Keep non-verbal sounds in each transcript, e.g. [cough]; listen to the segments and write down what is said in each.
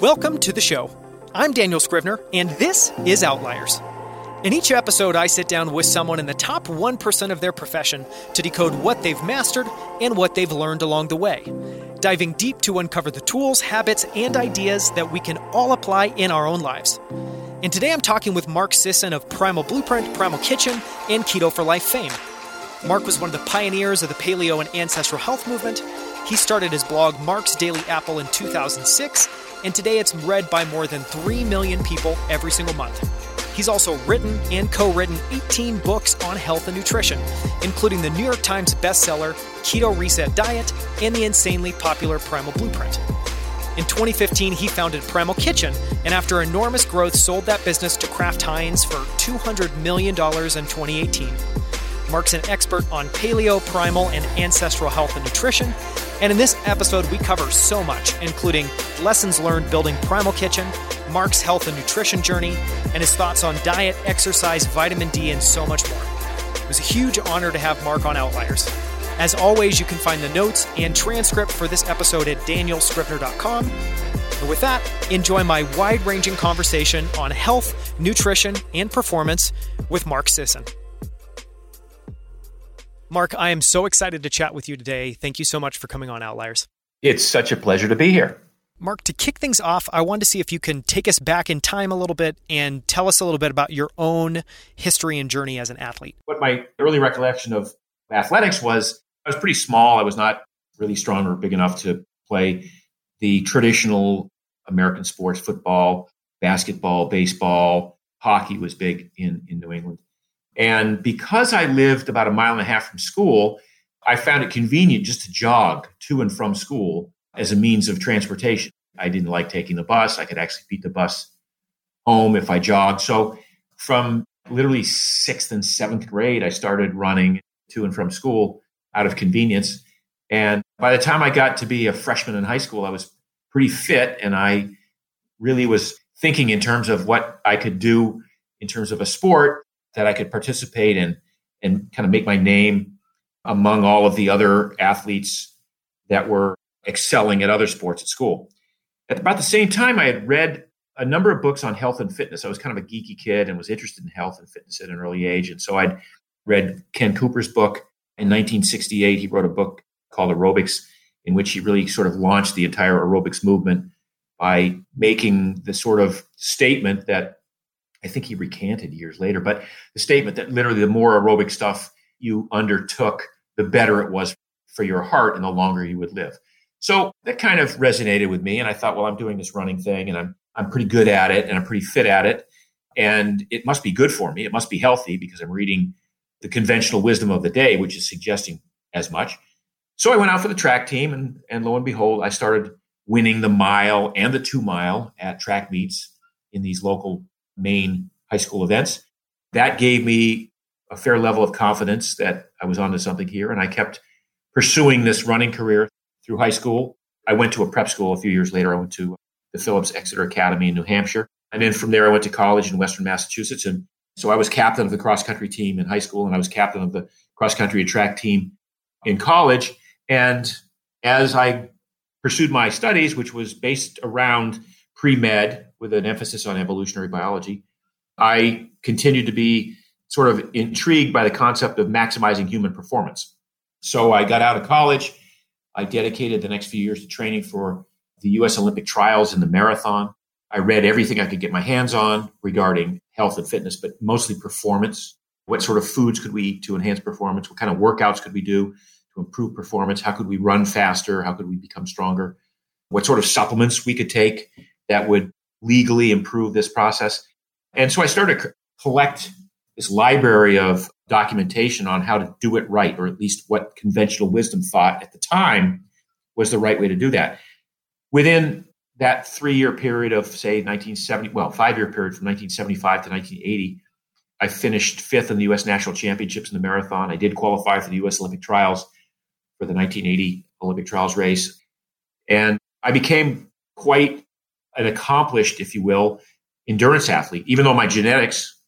Welcome to the show. I'm Daniel Scrivner, and this is Outliers. In each episode, I sit down with someone in the top 1% of their profession to decode what they've mastered and what they've learned along the way, diving deep to uncover the tools, habits, and ideas that we can all apply in our own lives. And today I'm talking with Mark Sisson of Primal Blueprint, Primal Kitchen, and Keto for Life fame. Mark was one of the pioneers of the paleo and ancestral health movement. He started his blog, Mark's Daily Apple, in 2006, and today it's read by more than 3 million people every single month. He's also written and co written 18 books on health and nutrition, including the New York Times bestseller Keto Reset Diet and the insanely popular Primal Blueprint. In 2015, he founded Primal Kitchen, and after enormous growth, sold that business to Kraft Heinz for $200 million in 2018. Mark's an expert on paleo, primal, and ancestral health and nutrition. And in this episode, we cover so much, including lessons learned building Primal Kitchen, Mark's health and nutrition journey, and his thoughts on diet, exercise, vitamin D, and so much more. It was a huge honor to have Mark on Outliers. As always, you can find the notes and transcript for this episode at danielscrivner.com. And with that, enjoy my wide ranging conversation on health, nutrition, and performance with Mark Sisson. Mark, I am so excited to chat with you today. Thank you so much for coming on Outliers. It's such a pleasure to be here. Mark, to kick things off, I wanted to see if you can take us back in time a little bit and tell us a little bit about your own history and journey as an athlete. What my early recollection of athletics was I was pretty small. I was not really strong or big enough to play the traditional American sports football, basketball, baseball, hockey was big in, in New England. And because I lived about a mile and a half from school, I found it convenient just to jog to and from school as a means of transportation. I didn't like taking the bus. I could actually beat the bus home if I jogged. So from literally sixth and seventh grade, I started running to and from school out of convenience. And by the time I got to be a freshman in high school, I was pretty fit and I really was thinking in terms of what I could do in terms of a sport that I could participate in and kind of make my name among all of the other athletes that were excelling at other sports at school. At about the same time, I had read a number of books on health and fitness. I was kind of a geeky kid and was interested in health and fitness at an early age. And so I'd read Ken Cooper's book in 1968. He wrote a book called Aerobics, in which he really sort of launched the entire aerobics movement by making the sort of statement that I think he recanted years later, but the statement that literally the more aerobic stuff you undertook, the better it was for your heart and the longer you would live. So that kind of resonated with me. And I thought, well, I'm doing this running thing and I'm, I'm pretty good at it and I'm pretty fit at it. And it must be good for me. It must be healthy because I'm reading the conventional wisdom of the day, which is suggesting as much. So I went out for the track team and, and lo and behold, I started winning the mile and the two mile at track meets in these local Maine high school events. That gave me a fair level of confidence that I was onto something here. And I kept pursuing this running career through high school. I went to a prep school a few years later. I went to the Phillips Exeter Academy in New Hampshire. And then from there, I went to college in Western Massachusetts. And so I was captain of the cross country team in high school, and I was captain of the cross country track team in college. And as I pursued my studies, which was based around pre med with an emphasis on evolutionary biology, I continued to be sort of intrigued by the concept of maximizing human performance. So I got out of college. I dedicated the next few years to training for the US Olympic trials in the marathon. I read everything I could get my hands on regarding health and fitness, but mostly performance. What sort of foods could we eat to enhance performance? What kind of workouts could we do to improve performance? How could we run faster? How could we become stronger? What sort of supplements we could take that would legally improve this process. And so I started to collect this library of documentation on how to do it right, or at least what conventional wisdom thought at the time was the right way to do that. Within that three year period of, say, 1970, well, five year period from 1975 to 1980, I finished fifth in the U.S. national championships in the marathon. I did qualify for the U.S. Olympic trials for the 1980 Olympic trials race. And I became quite an accomplished, if you will, endurance athlete, even though my genetics,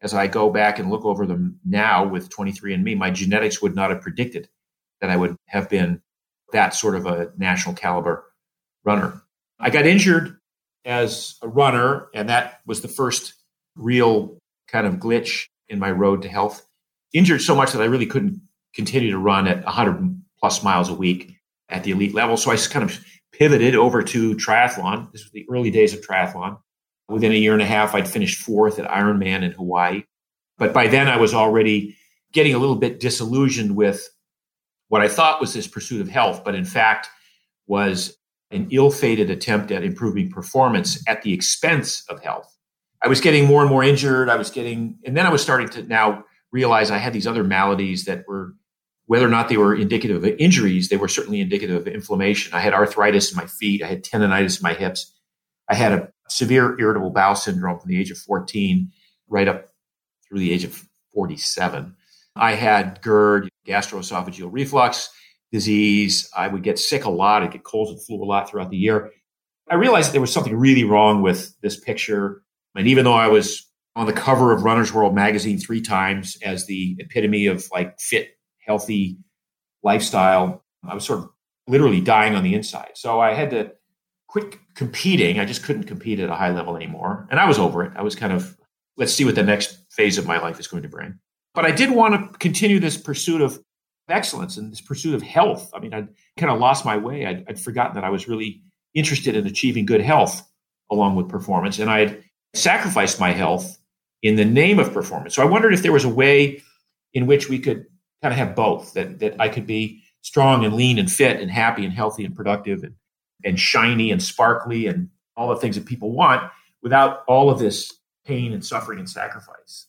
as I go back and look over them now with 23andMe, my genetics would not have predicted that I would have been that sort of a national caliber runner. I got injured as a runner, and that was the first real kind of glitch in my road to health. Injured so much that I really couldn't continue to run at 100 plus miles a week at the elite level. So I kind of pivoted over to triathlon. This was the early days of triathlon. Within a year and a half, I'd finished fourth at Ironman in Hawaii. But by then, I was already getting a little bit disillusioned with what I thought was this pursuit of health, but in fact was an ill fated attempt at improving performance at the expense of health. I was getting more and more injured. I was getting, and then I was starting to now realize I had these other maladies that were, whether or not they were indicative of injuries, they were certainly indicative of inflammation. I had arthritis in my feet. I had tendonitis in my hips. I had a severe irritable bowel syndrome from the age of 14 right up through the age of 47. I had GERD, gastroesophageal reflux disease. I would get sick a lot. I'd get colds and flu a lot throughout the year. I realized there was something really wrong with this picture. And even though I was on the cover of Runner's World magazine three times as the epitome of like fit, healthy lifestyle, I was sort of literally dying on the inside. So I had to quit competing. I just couldn't compete at a high level anymore. And I was over it. I was kind of, let's see what the next phase of my life is going to bring. But I did want to continue this pursuit of excellence and this pursuit of health. I mean, I'd kind of lost my way. I'd, I'd forgotten that I was really interested in achieving good health along with performance. And I had sacrificed my health in the name of performance. So I wondered if there was a way in which we could kind of have both, that, that I could be strong and lean and fit and happy and healthy and productive and, and shiny and sparkly and all the things that people want without all of this pain and suffering and sacrifice,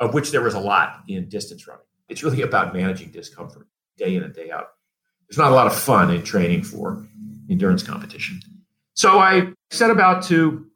of which there was a lot in distance running. It's really about managing discomfort day in and day out. There's not a lot of fun in training for endurance competition. So I set about to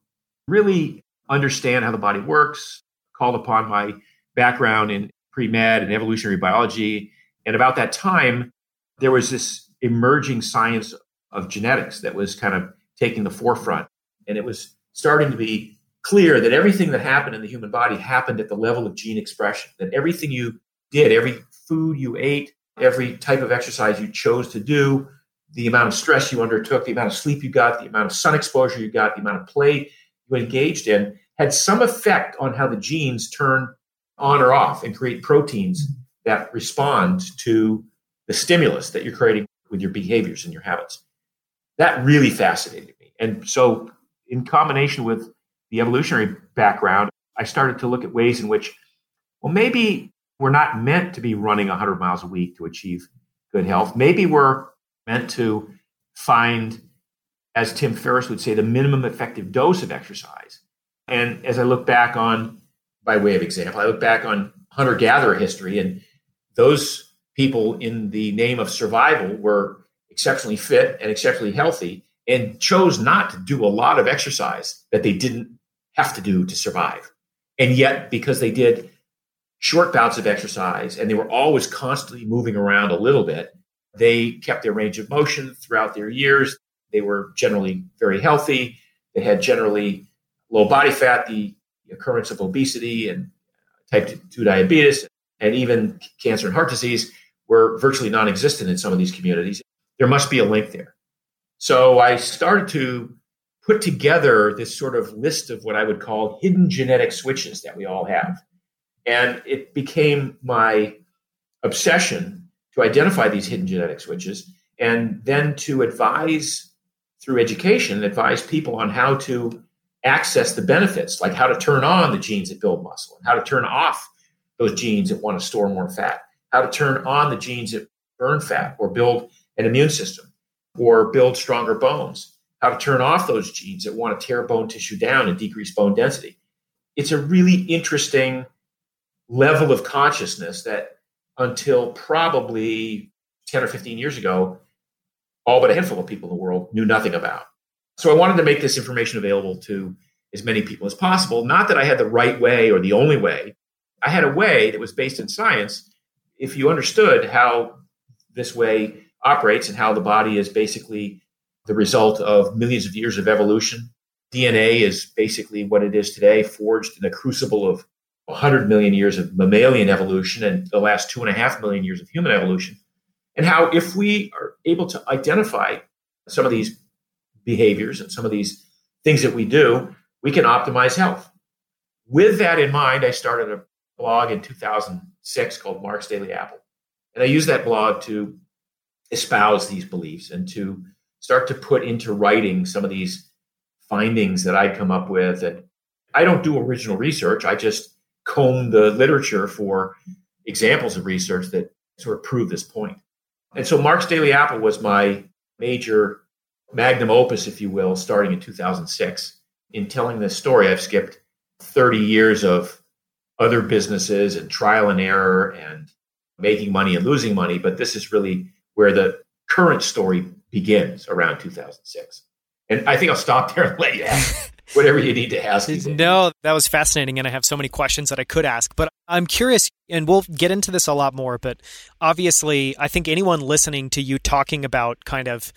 really understand how the body works, called upon my background in pre med and evolutionary biology. And about that time, there was this emerging science of genetics that was kind of taking the forefront. And it was starting to be clear that everything that happened in the human body happened at the level of gene expression, that everything you did, every food you ate, every type of exercise you chose to do, the amount of stress you undertook, the amount of sleep you got, the amount of sun exposure you got, the amount of play you engaged in had some effect on how the genes turn on or off and create proteins that respond to the stimulus that you're creating with your behaviors and your habits. That really fascinated me. And so, in combination with the evolutionary background, I started to look at ways in which, well, maybe we're not meant to be running 100 miles a week to achieve good health. Maybe we're meant to find, as Tim Ferriss would say, the minimum effective dose of exercise. And as I look back on, by way of example, I look back on hunter gatherer history, and those people, in the name of survival, were exceptionally fit and exceptionally healthy and chose not to do a lot of exercise that they didn't have to do to survive. And yet, because they did short bouts of exercise and they were always constantly moving around a little bit. They kept their range of motion throughout their years. They were generally very healthy. They had generally low body fat, the occurrence of obesity and uh, type 2 diabetes, and even cancer and heart disease were virtually non existent in some of these communities. There must be a link there. So I started to put together this sort of list of what I would call hidden genetic switches that we all have. And it became my obsession to identify these hidden genetic switches and then to advise through education, advise people on how to access the benefits, like how to turn on the genes that build muscle and how to turn off those genes that want to store more fat, how to turn on the genes that burn fat or build an immune system or build stronger bones, how to turn off those genes that want to tear bone tissue down and decrease bone density. It's a really interesting level of consciousness that until probably 10 or 15 years ago, all but a handful of people in the world knew nothing about. So I wanted to make this information available to as many people as possible. Not that I had the right way or the only way. I had a way that was based in science. If you understood how this way operates and how the body is basically the result of millions of years of evolution, DNA is basically what it is today, forged in a crucible of 100 million years of mammalian evolution and the last two and a half million years of human evolution. And how, if we are able to identify some of these behaviors and some of these things that we do, we can optimize health. With that in mind, I started a blog in 2006 called Mark's Daily Apple. And I used that blog to espouse these beliefs and to start to put into writing some of these findings that I'd come up with. And I don't do original research, I just comb the literature for examples of research that sort of prove this point. And so Mark's Daily Apple was my major magnum opus, if you will, starting in 2006. In telling this story, I've skipped 30 years of other businesses and trial and error and making money and losing money, but this is really where the current story begins around 2006. And I think I'll stop there and let you ask [laughs] whatever you need to ask. No, that was fascinating. And I have so many questions that I could ask, but I'm curious, and we'll get into this a lot more. But obviously, I think anyone listening to you talking about kind of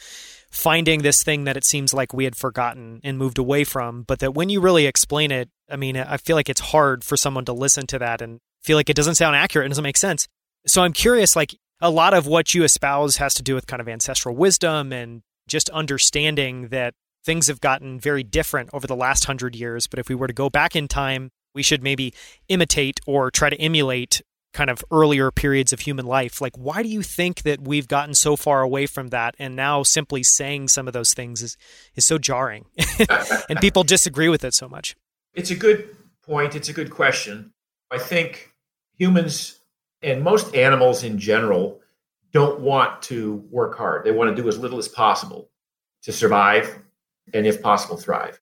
finding this thing that it seems like we had forgotten and moved away from, but that when you really explain it, I mean, I feel like it's hard for someone to listen to that and feel like it doesn't sound accurate and doesn't make sense. So I'm curious, like, a lot of what you espouse has to do with kind of ancestral wisdom and just understanding that things have gotten very different over the last hundred years. But if we were to go back in time, we should maybe imitate or try to emulate kind of earlier periods of human life. Like, why do you think that we've gotten so far away from that? And now simply saying some of those things is, is so jarring [laughs] and people disagree with it so much. It's a good point. It's a good question. I think humans and most animals in general don't want to work hard. They want to do as little as possible to survive and, if possible, thrive.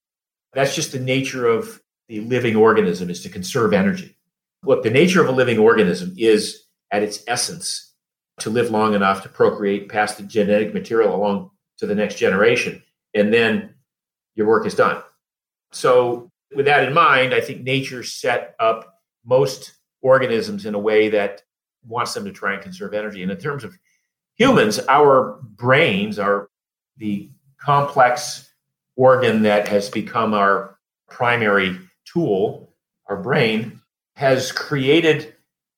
That's just the nature of the living organism is to conserve energy. Look, the nature of a living organism is at its essence to live long enough to procreate, pass the genetic material along to the next generation, and then your work is done. So, with that in mind, I think nature set up most organisms in a way that wants them to try and conserve energy. And in terms of humans, our brains are the complex organ that has become our primary tool, our brain, has created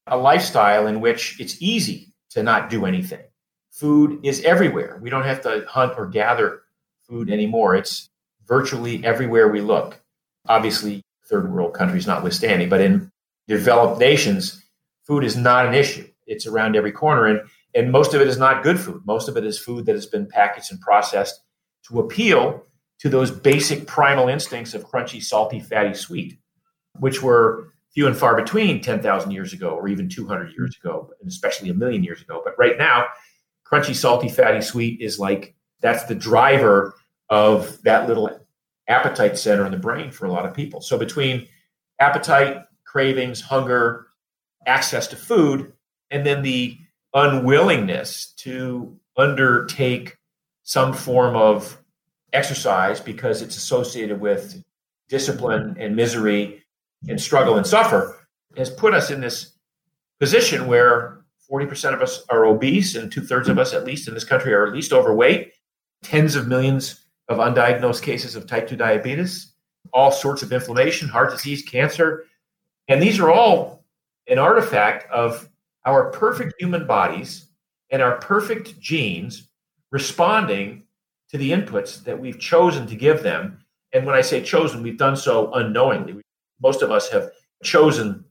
a lifestyle in which it's easy to not do anything. Food is everywhere. We don't have to hunt or gather food anymore. It's virtually everywhere we look. Obviously, third world countries notwithstanding, but in developed nations, food is not an issue. It's around every corner. And, and most of it is not good food. Most of it is food that has been packaged and processed to appeal to those basic primal instincts of crunchy, salty, fatty, sweet, which were few and far between 10,000 years ago or even 200 years ago, and especially a million years ago. But right now, crunchy, salty, fatty, sweet is like that's the driver of that little appetite center in the brain for a lot of people. So between appetite, cravings, hunger, access to food, and then the unwillingness to undertake some form of exercise because it's associated with discipline and misery and struggle and suffer has put us in this position where 40% of us are obese and two thirds of us, at least in this country, are at least overweight, tens of millions of undiagnosed cases of type 2 diabetes, all sorts of inflammation, heart disease, cancer. And these are all an artifact of our perfect human bodies and our perfect genes responding to the inputs that we've chosen to give them. And when I say chosen, we've done so unknowingly. Most of us have chosen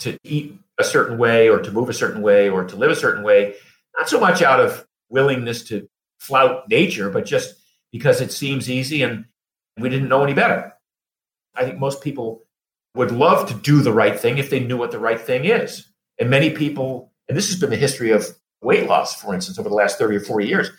to eat a certain way or to move a certain way or to live a certain way, not so much out of willingness to flout nature, but just because it seems easy and we didn't know any better. I think most people would love to do the right thing if they knew what the right thing is. And many people, and this has been the history of weight loss, for instance, over the last 30 or 40 years.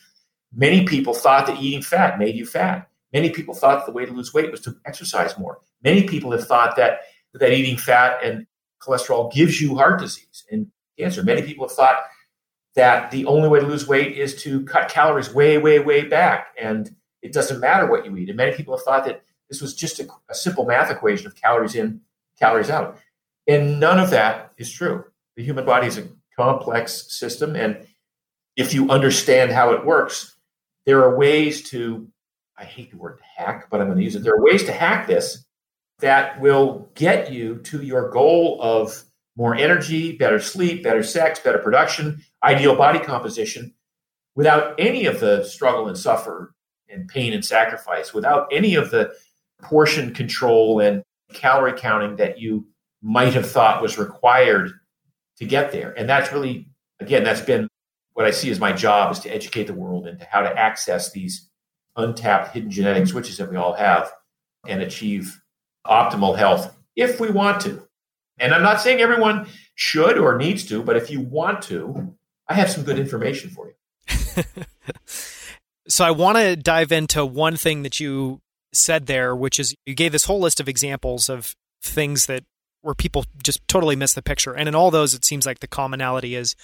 Many people thought that eating fat made you fat. Many people thought the way to lose weight was to exercise more. Many people have thought that, that eating fat and cholesterol gives you heart disease and cancer. Many people have thought that the only way to lose weight is to cut calories way, way, way back. And it doesn't matter what you eat. And many people have thought that this was just a, a simple math equation of calories in, calories out. And none of that is true. The human body is a complex system. And if you understand how it works, there are ways to, I hate the word hack, but I'm going to use it. There are ways to hack this that will get you to your goal of more energy, better sleep, better sex, better production, ideal body composition without any of the struggle and suffer and pain and sacrifice, without any of the portion control and calorie counting that you might have thought was required to get there. And that's really, again, that's been what I see as my job is to educate the world into how to access these untapped hidden genetic switches mm-hmm. that we all have and achieve optimal health if we want to. And I'm not saying everyone should or needs to, but if you want to, I have some good information for you. [laughs] so I want to dive into one thing that you said there, which is you gave this whole list of examples of things that where people just totally miss the picture. And in all those, it seems like the commonality is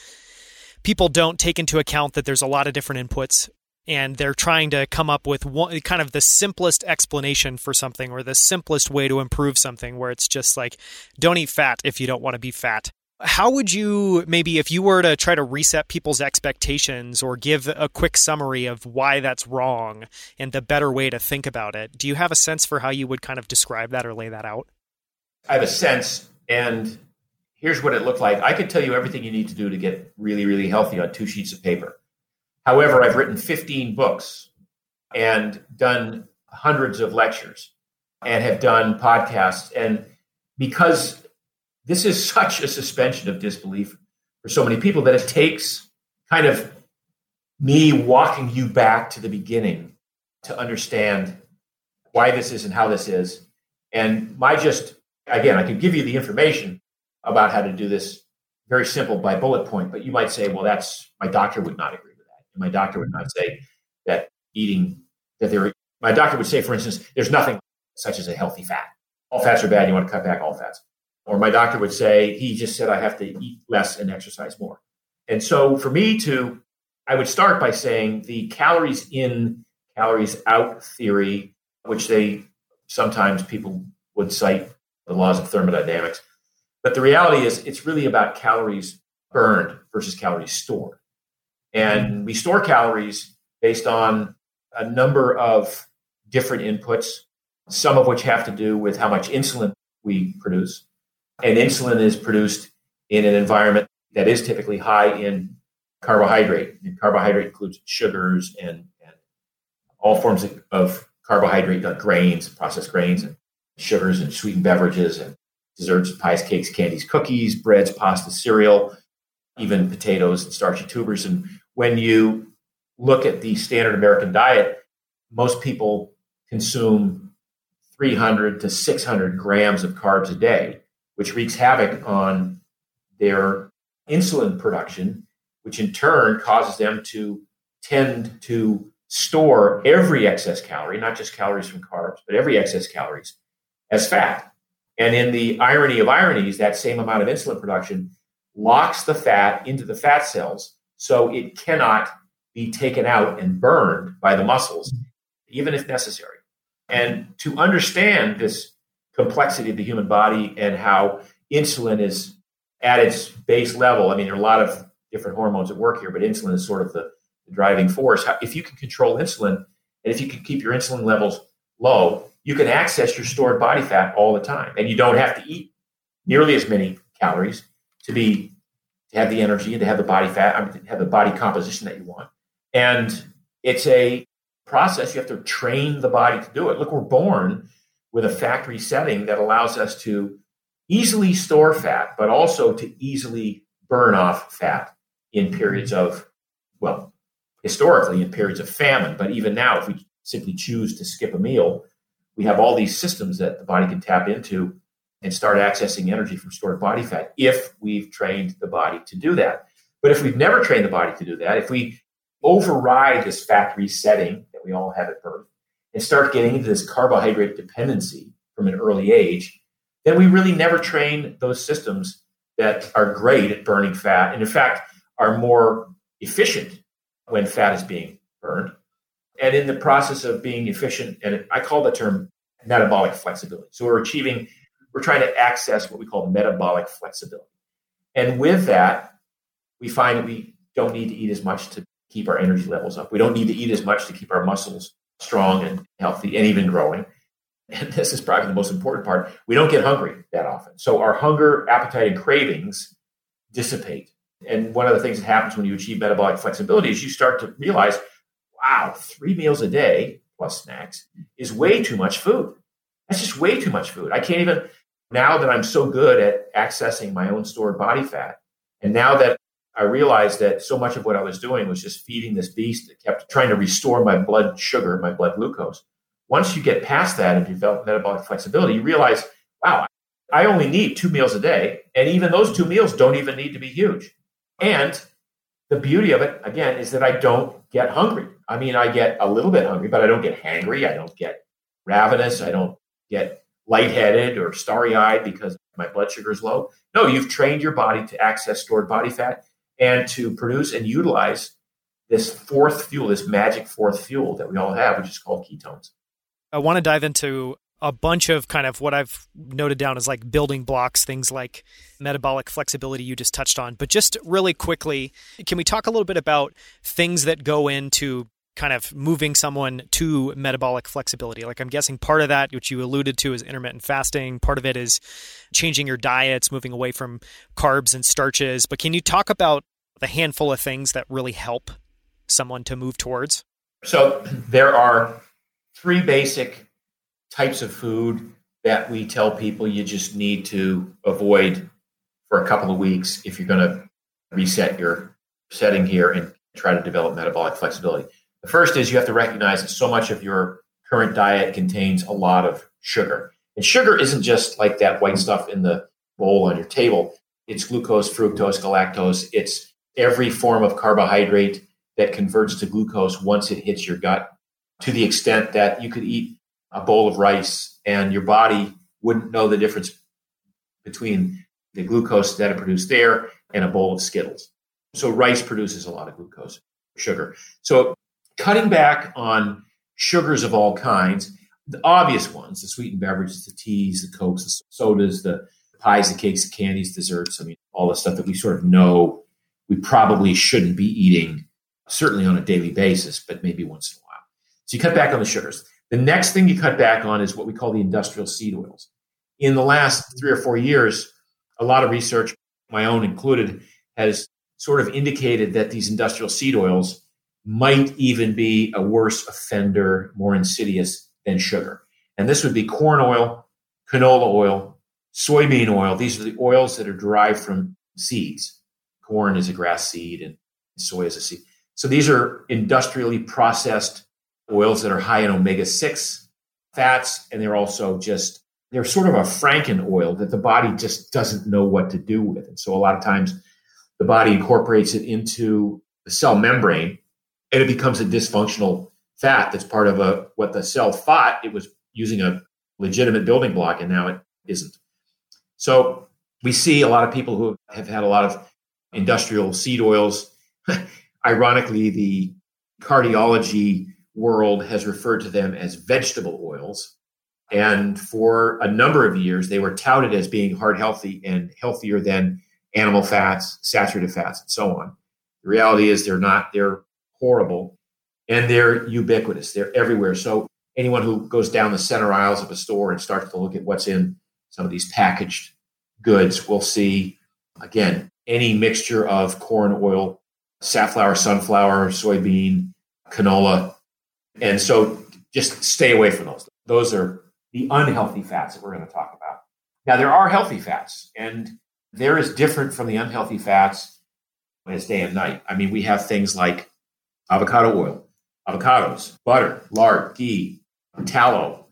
people don't take into account that there's a lot of different inputs and they're trying to come up with one kind of the simplest explanation for something or the simplest way to improve something where it's just like don't eat fat if you don't want to be fat. How would you maybe if you were to try to reset people's expectations or give a quick summary of why that's wrong and the better way to think about it do you have a sense for how you would kind of describe that or lay that out? I have a sense and here's what it looked like. I could tell you everything you need to do to get really really healthy on two sheets of paper however i've written 15 books and done hundreds of lectures and have done podcasts and because this is [laughs] such a suspension of disbelief for so many people that it takes kind of me walking you back to the beginning to understand why this is and how this is. And my just, again, I could give you the information about how to do this very simple by bullet point, but you might say, well, that's my doctor would not agree my doctor would not say that eating, that there, my doctor would say, for instance, there's nothing such as a healthy fat. All fats are bad. You want to cut back all fats. Or my doctor would say, he just said I have to eat less and exercise more. And so for me to, I would start by saying the calories in, calories out theory, which they sometimes people would cite the laws of thermodynamics. But the reality is, it's really about calories burned versus calories stored. And we store calories based on a number of different inputs, some of which have to do with how much insulin we produce, and insulin is produced in an environment that is typically high in carbohydrate. And carbohydrate includes sugars and, and all forms of, of carbohydrate, like grains, processed grains, and sugars and sweetened beverages and desserts, pies, cakes, candies, cookies, breads, pasta, cereal, even potatoes and starchy tubers. And when you look at the standard American diet, most people consume 300 to 600 grams of carbs a day which wreaks havoc on their insulin production, which in turn causes them to tend to store every excess calorie, not just calories from carbs, but every excess calories as fat. And in the irony of ironies, that same amount of insulin production locks the fat into the fat cells so it cannot be taken out and burned by the muscles, mm-hmm. even if necessary. And to understand this complexity of the human body and how insulin is at its base level. I mean, there are a lot of different hormones at work here, but insulin is sort of the, the driving force. If you can control insulin and if you can keep your insulin levels low, you can access your stored body fat all the time, and you don't have to eat nearly as many calories to be to have the energy and to have the body fat, I mean, have the body composition that you want. And it's a process. You have to train the body to do it. Look, we're born with a factory setting that allows us to easily store fat, but also to easily burn off fat in periods of, well, historically in periods of famine. But even now, if we simply choose to skip a meal, we have all these systems that the body can tap into and start accessing energy from stored body fat if we've trained the body to do that. But if we've never trained the body to do that, if we override this factory setting that we all have at birth, and start getting into this carbohydrate dependency from an early age, then we really never train those systems that are great at burning fat and, in fact, are more efficient when fat is being burned. And in the process of being efficient, and I call the term metabolic flexibility. So we're achieving, we're trying to access what we call metabolic flexibility. And with that, we find that we don't need to eat as much to keep our energy levels up. We don't need to eat as much to keep our muscles strong and healthy and even growing. And this is probably the most important part. We don't get hungry that often. So our hunger, appetite, and cravings dissipate. And one of the things that happens when you achieve metabolic flexibility is you start to realize, wow, three meals a day plus snacks is way too much food. That's just way too much food. I can't even, now that I'm so good at accessing my own stored body fat, and now that I realized that so much of what I was doing was just feeding this beast that kept trying to restore my blood sugar, my blood glucose. Once you get past that and develop metabolic flexibility, you realize, wow, I only need two meals a day. And even those two meals don't even need to be huge. And the beauty of it, again, is that I don't get hungry. I mean, I get a little bit hungry, but I don't get hangry. I don't get ravenous. I don't get lightheaded or starry eyed because my blood sugar is low. No, you've trained your body to access stored body fat and to produce and utilize this fourth fuel, this magic fourth fuel that we all have, which is called ketones. I want to dive into a bunch of kind of what I've noted down as like building blocks, things like metabolic flexibility you just touched on. But just really quickly, can we talk a little bit about things that go into kind of moving someone to metabolic flexibility? Like I'm guessing part of that, which you alluded to, is intermittent fasting. Part of it is changing your diets, moving away from carbs and starches. But can you talk about the handful of things that really help someone to move towards? So there are three basic types of food that we tell people you just need to avoid for a couple of weeks if you're going to reset your setting here and try to develop metabolic flexibility. The first is you have to recognize that so much of your current diet contains a lot of sugar. And sugar isn't just like that white stuff in the bowl on your table. It's glucose, fructose, galactose. It's every form of carbohydrate that converts to glucose once it hits your gut to the extent that you could eat a bowl of rice and your body wouldn't know the difference between the glucose that it produced there and a bowl of Skittles. So rice produces a lot of glucose, sugar. So cutting back on sugars of all kinds, the obvious ones, the sweetened beverages, the teas, the cokes, the sodas, the pies, the cakes, the candies, desserts, I mean, all the stuff that we sort of know we probably shouldn't be eating, certainly on a daily basis, but maybe once in a while. So you cut back on the sugars. The next thing you cut back on is what we call the industrial seed oils. In the last three or four years, a lot of research, my own included, has sort of indicated that these industrial seed oils might even be a worse offender, more insidious than sugar. And this would be corn oil, canola oil, soybean oil. These are the oils that are derived from seeds. Corn is a grass seed and soy is a seed. So these are industrially processed oils that are high in omega 6 fats, and they're also just, they're sort of a Franken oil that the body just doesn't know what to do with. And so a lot of times the body incorporates it into the cell membrane and it becomes a dysfunctional fat that's part of a what the cell thought it was using a legitimate building block and now it isn't. So we see a lot of people who have had a lot of industrial seed oils. [laughs] Ironically, the cardiology world has referred to them as vegetable oils. And for a number of years, they were touted as being heart healthy and healthier than animal fats, saturated fats, and so on. The reality is they're not, they're horrible and they're ubiquitous. They're everywhere. So anyone who goes down the center aisles of a store and starts to look at what's in some of these packaged goods will see, again, any mixture of corn oil, safflower, sunflower, soybean, canola, and so just stay away from those. Those are the unhealthy fats that we're going to talk about. Now, there are healthy fats, and they're as different from the unhealthy fats as day and night. I mean, we have things like avocado oil, avocados, butter, lard, ghee, tallow,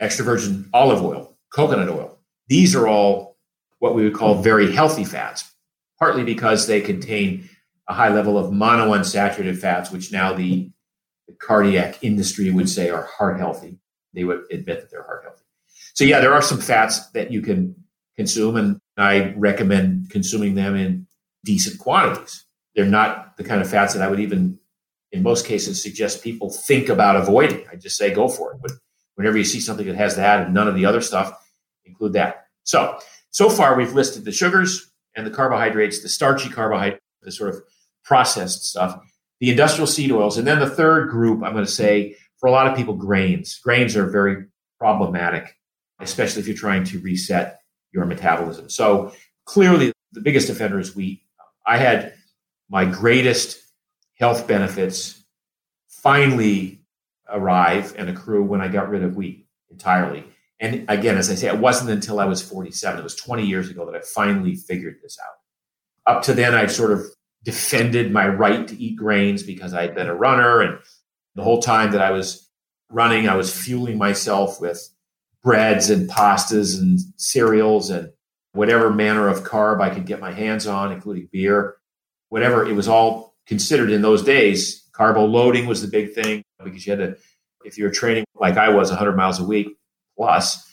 extra virgin olive oil, coconut oil. These are all what we would call very healthy fats, partly because they contain a high level of monounsaturated fats, which now the the cardiac industry would say are heart healthy. They would admit that they're heart healthy. So yeah, there are some fats that you can consume, and I recommend consuming them in decent quantities. They're not the kind of fats that I would even, in most cases, suggest people think about avoiding. I just say go for it. But whenever you see something that has that and none of the other stuff, include that. So so far we've listed the sugars and the carbohydrates, the starchy carbohydrates, the sort of processed stuff the industrial seed oils. And then the third group, I'm going to say, for a lot of people, grains. Grains are very problematic, especially if you're trying to reset your metabolism. So clearly, the biggest offender is wheat. I had my greatest health benefits finally arrive and accrue when I got rid of wheat entirely. And again, as I say, it wasn't until I was 47, it was 20 years ago that I finally figured this out. Up to then, I'd sort of defended my right to eat grains because I'd been a runner. And the whole time that I was running, I was fueling myself with breads and pastas and cereals and whatever manner of carb I could get my hands on, including beer, whatever. It was all considered in those days. Carbo loading was the big thing because you had to, if you were training like I was 100 miles a week plus,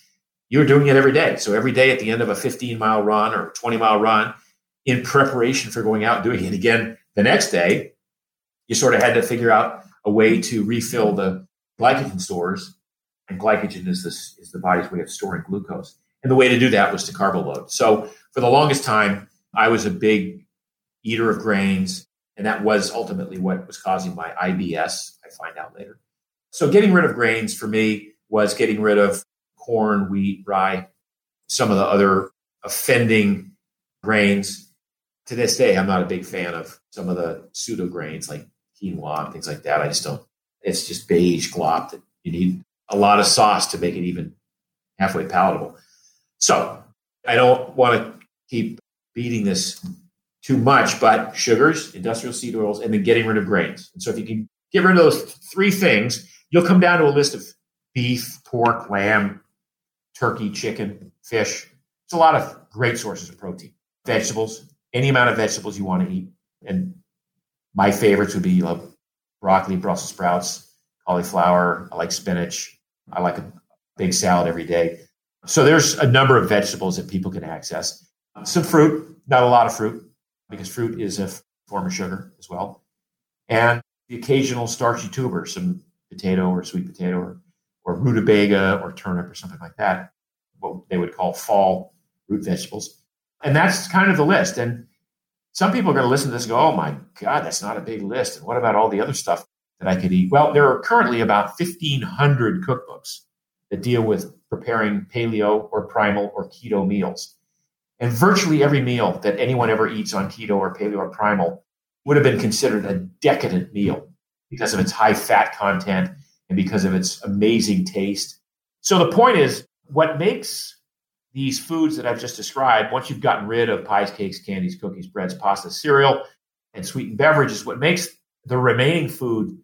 you were doing it every day. So every day at the end of a 15 mile run or 20 mile run, in preparation for going out and doing it again the next day, you sort of had to figure out a way to refill the glycogen stores. And glycogen is this is the body's way of storing glucose. And the way to do that was to carbo load. So for the longest time, I was a big eater of grains, and that was ultimately what was causing my IBS. I find out later. So getting rid of grains for me was getting rid of corn, wheat, rye, some of the other offending grains. To this day, I'm not a big fan of some of the pseudo grains like quinoa and things like that. I just don't. It's just beige glop that you need a lot of sauce to make it even halfway palatable. So I don't want to keep beating this too much, but sugars, industrial seed oils, and then getting rid of grains. And so if you can get rid of those three things, you'll come down to a list of beef, pork, lamb, turkey, chicken, fish. It's a lot of great sources of protein. Vegetables, any amount of vegetables you want to eat. And my favorites would be you know, broccoli, Brussels sprouts, cauliflower. I like spinach. I like a big salad every day. So there's a number of vegetables that people can access. Some fruit, not a lot of fruit, because fruit is a form of sugar as well. And the occasional starchy tuber, some potato or sweet potato or, or rutabaga or turnip or something like that, what they would call fall root vegetables. And that's kind of the list. And some people are going to listen to this and go, oh my God, that's not a big list. And what about all the other stuff that I could eat? Well, there are currently about 1,500 cookbooks that deal with preparing paleo or primal or keto meals. And virtually every meal that anyone ever eats on keto or paleo or primal would have been considered a decadent meal because of its high fat content and because of its amazing taste. So the point is, what makes these foods that I've just described, once you've gotten rid of pies, cakes, candies, cookies, breads, pasta, cereal, and sweetened beverages, what makes the remaining food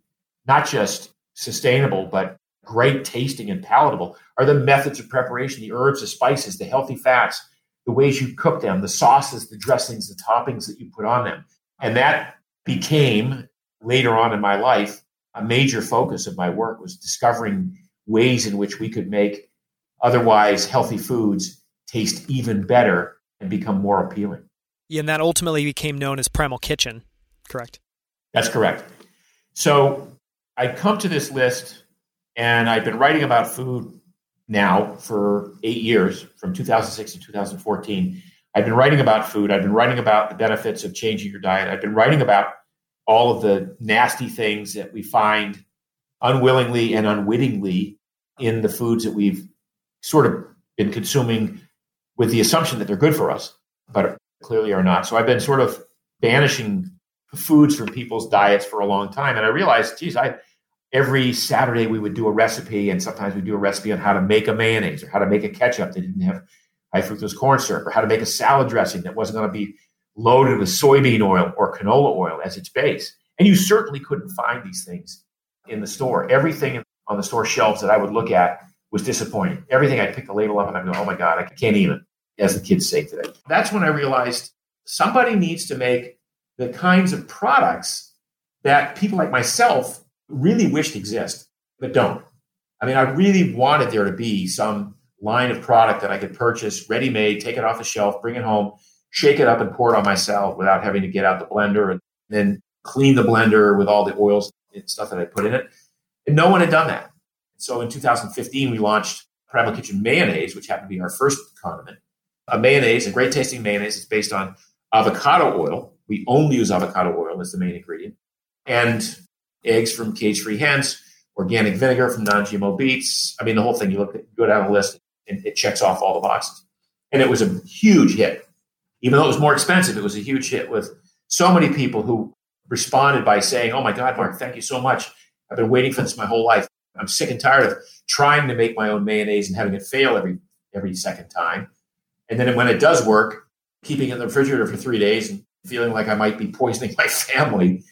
not just sustainable, but great tasting and palatable are the methods of preparation, the herbs, the spices, the healthy fats, the ways you cook them, the sauces, the dressings, the toppings that you put on them. And that became later on in my life a major focus of my work was discovering ways in which we could make otherwise healthy foods taste even better and become more appealing. Yeah, and that ultimately became known as Primal Kitchen, correct? That's correct. So I come to this list and I've been writing about food now for eight years, from 2006 to 2014. I've been writing about food. I've been writing about the benefits of changing your diet. I've been writing about all of the nasty things that we find unwillingly and unwittingly in the foods that we've sort of been consuming with the assumption that they're good for us, but clearly are not. So I've been sort of banishing foods from people's diets for a long time. And I realized, geez, I every Saturday we would do a recipe, and sometimes we'd do a recipe on how to make a mayonnaise or how to make a ketchup that didn't have high fructose corn syrup, or how to make a salad dressing that wasn't going to be loaded with soybean oil or canola oil as its base. And you certainly couldn't find these things in the store. Everything on the store shelves that I would look at was disappointing. Everything I pick the label up and I go, oh my God, I can't even, as the kids say today. That's when I realized somebody needs to make the kinds of products that people like myself really wished exist, but don't. I mean, I really wanted there to be some line of product that I could purchase ready made, take it off the shelf, bring it home, shake it up, and pour it on myself without having to get out the blender and then clean the blender with all the oils and stuff that I put in it. And no one had done that. So in 2015, we launched Primal Kitchen Mayonnaise, which happened to be our first condiment. A mayonnaise, a great tasting mayonnaise, is based on avocado oil. We only use avocado oil as the main ingredient. And eggs from cage free hens, organic vinegar from non GMO beets. I mean, the whole thing. You look at, go down the list and it checks off all the boxes. And it was a huge hit. Even though it was more expensive, it was a huge hit with so many people who responded by saying, Oh my God, Mark, thank you so much. I've been waiting for this my whole life. I'm sick and tired of trying to make my own mayonnaise and having it fail every every second time. And then when it does work, keeping it in the refrigerator for three days and feeling like I might be poisoning [laughs] my family.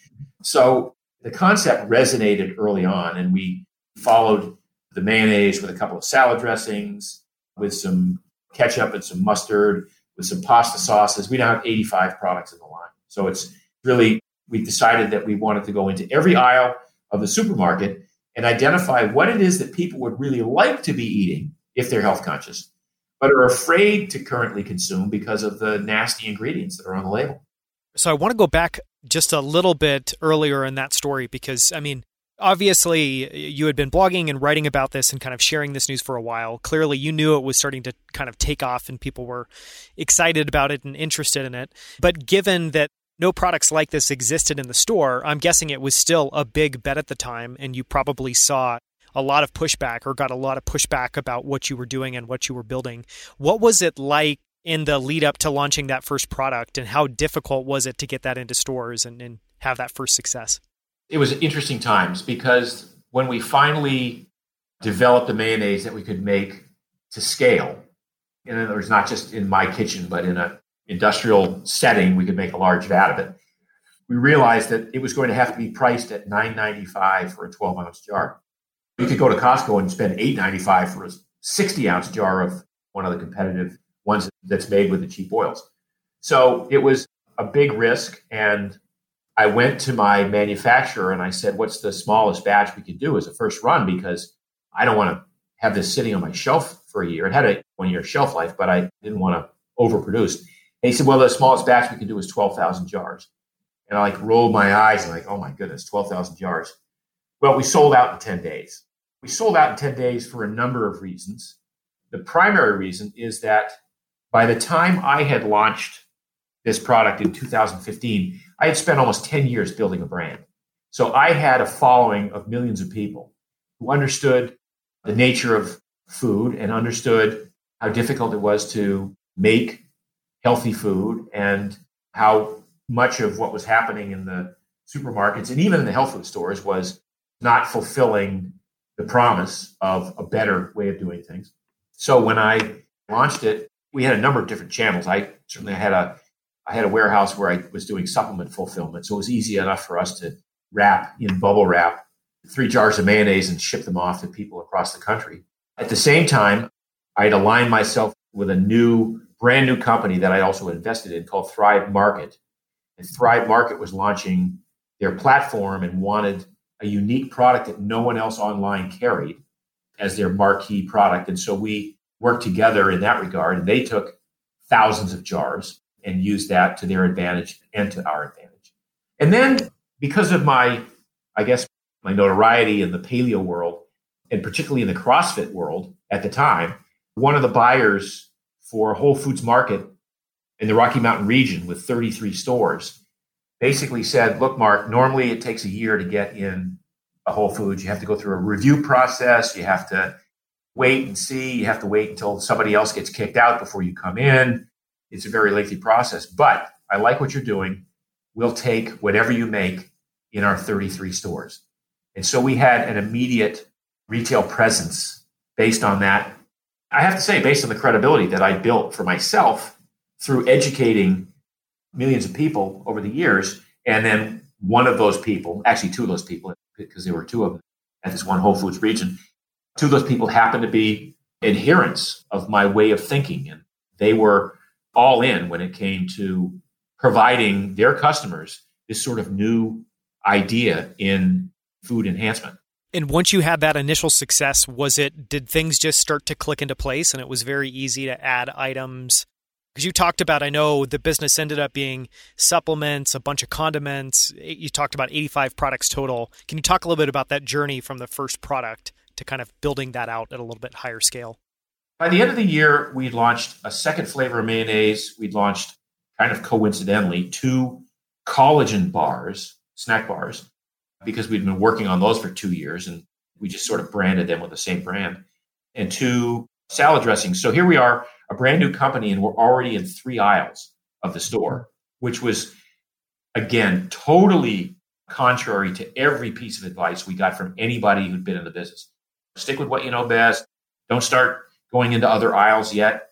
So the concept resonated early on, and we followed the mayonnaise with a couple of salad dressings, with some ketchup and some mustard, with some pasta sauces. We now have 85 products in the line. So it's really, we decided that we wanted to go into every aisle of the supermarket and identify what it is that people would really like to be eating if they're health conscious, but are afraid to currently consume because of the nasty ingredients that are on the label. So I want to go back just a little bit earlier in that story because, I mean, obviously you had been blogging and writing about this and kind of sharing this news for a while. Clearly, you knew it was starting to kind of take off and people were excited about it and interested in it. But given that no products like this existed in the store, I'm guessing it was still a big bet at the time, and you probably saw a lot of pushback or got a lot of pushback about what you were doing and what you were building. What was it like in the lead up to launching that first product, and how difficult was it to get that into stores and, and have that first success? It was interesting times because when we finally developed the mayonnaise that we could make to scale, in other words, not just in my kitchen, but in a industrial setting, we could make a large vat of it. We realized that it was going to have to be priced at $9.95 for a 12 ounce jar. You could go to Costco and spend $8.95 for a 60 ounce jar of one of the competitive ones that's made with the cheap oils. So it was a big risk. And I went to my manufacturer and I said, What's the smallest batch we could do as a first run? Because I don't want to have this sitting on my shelf for a year. It had a one year shelf life, but I didn't want to overproduce. And he said, well, the smallest batch we can do is 12,000 jars. And I like rolled my eyes and like, oh my goodness, 12,000 jars. Well, we sold out in 10 days. We sold out in 10 days for a number of reasons. The primary reason is that by the time I had launched this product in 2015, I had spent almost 10 years building a brand. So I had a following of millions of people who understood the nature of food and understood how difficult it was to make healthy food and how much of what was happening in the supermarkets and even in the health food stores was not fulfilling the promise of a better way of doing things. So when I launched it, we had a number of different channels. I certainly had a I had a warehouse where I was doing supplement fulfillment, so it was easy enough for us to wrap in bubble wrap three jars of mayonnaise and ship them off to people across the country. At the same time, I'd aligned myself with a new brand new company that I also invested in called Thrive Market. And Thrive Market was launching their platform and wanted a unique product that no one else online carried as their marquee product. And so we worked together in that regard. And they took thousands of jars and used that to their advantage and to our advantage. And then because of my, I guess, my notoriety in the paleo world, and particularly in the CrossFit world at the time, one of the buyers for Whole Foods Market in the Rocky Mountain region with 33 stores basically said, look, Mark, normally it takes a year to get in a Whole Foods. You have to go through a review process. You have to wait and see. You have to wait until somebody else gets kicked out before you come in. It's a very lengthy process, but I like what you're doing. We'll take whatever you make in our 33 stores. And so we had an immediate retail presence based on that I have to say, based on the credibility that I built for myself through educating millions of people over the years, and then one of those people, actually two of those people, because there were two of them at this one Whole Foods region, two of those people happened to be adherents of my way of thinking. And they were all in when it came to providing their customers this sort of new idea in food enhancement. And once you had that initial success, was it did things just start to click into place and it was very easy to add items? Because you talked about, I know the business ended up being supplements, a bunch of condiments. You talked about 85 products total. Can you talk a little bit about that journey from the first product to kind of building that out at a little bit higher scale? By the end of the year, we launched a second flavor of mayonnaise. We'd launched, kind of coincidentally, two collagen bars, snack bars, because we'd been working on those for two years and we just sort of branded them with the same brand. And two salad dressings. So here we are, a brand new company, and we're already in three aisles of the store, which was, again, totally contrary to every piece of advice we got from anybody who'd been in the business. Stick with what you know best. Don't start going into other aisles yet.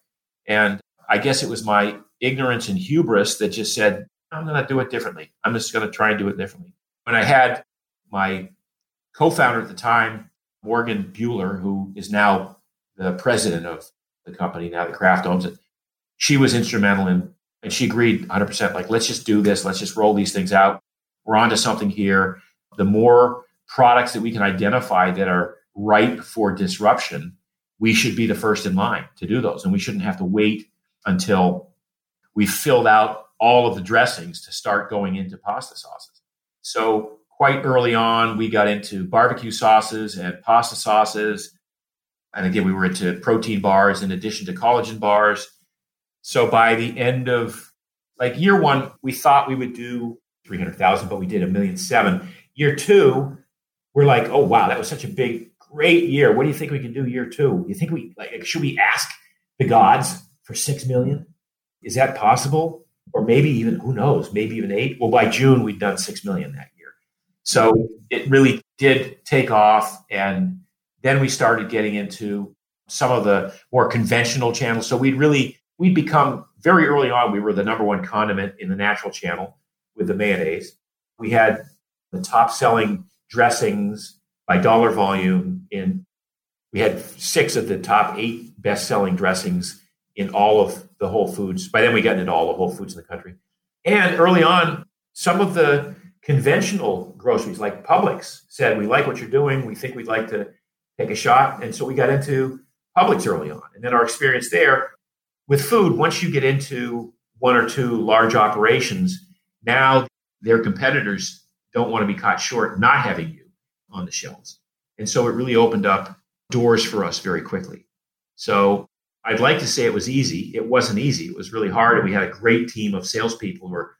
And I guess it was my ignorance and hubris that just said, I'm going to do it differently. I'm just going to try and do it differently. When I had my co founder at the time, Morgan Buehler, who is now the president of the company, now the Kraft owns it, she was instrumental in, and she agreed 100%, like, let's just do this. Let's just roll these things out. We're onto something here. The more products that we can identify that are ripe for disruption, we should be the first in line to do those. And we shouldn't have to wait until we filled out all of the dressings to start going into pasta sauces. So quite early on, we got into barbecue sauces and pasta sauces. And again, we were into protein bars in addition to collagen bars. So by the end of like year one, we thought we would do 300,000, but we did a million seven. Year two, we're like, oh, wow, that was such a big, great year. What do you think we can do year two? You think we, like, should we ask the gods for 6 million? Is that possible? Or maybe even, who knows, maybe even eight? Well, by June, we'd done 6 million that year. So it really did take off. And then we started getting into some of the more conventional channels. So we'd really, we'd become very early on, we were the number one condiment in the natural channel with the mayonnaise. We had the top selling dressings by dollar volume in we had six of the top eight best selling dressings in all of the Whole Foods. By then, we got into all the Whole Foods in the country. And early on, some of the conventional groceries like Publix said, We like what you're doing. We think we'd like to take a shot. And so we got into Publix early on. And then our experience there with food, once you get into one or two large operations, now their competitors don't want to be caught short not having you on the shelves. And so it really opened up doors for us very quickly. So I'd like to say it was easy. It wasn't easy. It was really hard. And we had a great team of salespeople who were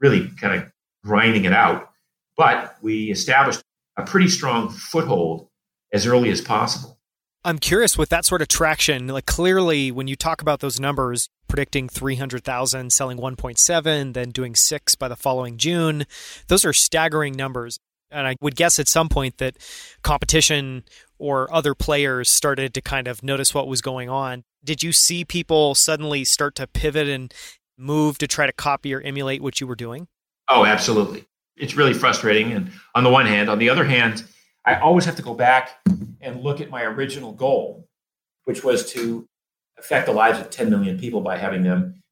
really kind of grinding it out. But we established a pretty strong foothold as early as possible. I'm curious with that sort of traction, like clearly when you talk about those numbers, predicting 300,000, selling 1.7, then doing 6 by the following June, those are staggering numbers. And I would guess at some point that competition or other players started to kind of notice what was going on. Did you see people suddenly start to pivot and move to try to copy or emulate what you were doing? Oh, absolutely. It's really frustrating. And on the one hand, on the other hand, I always have to go back and look at my original goal, which was to affect the lives of 10 million people by having them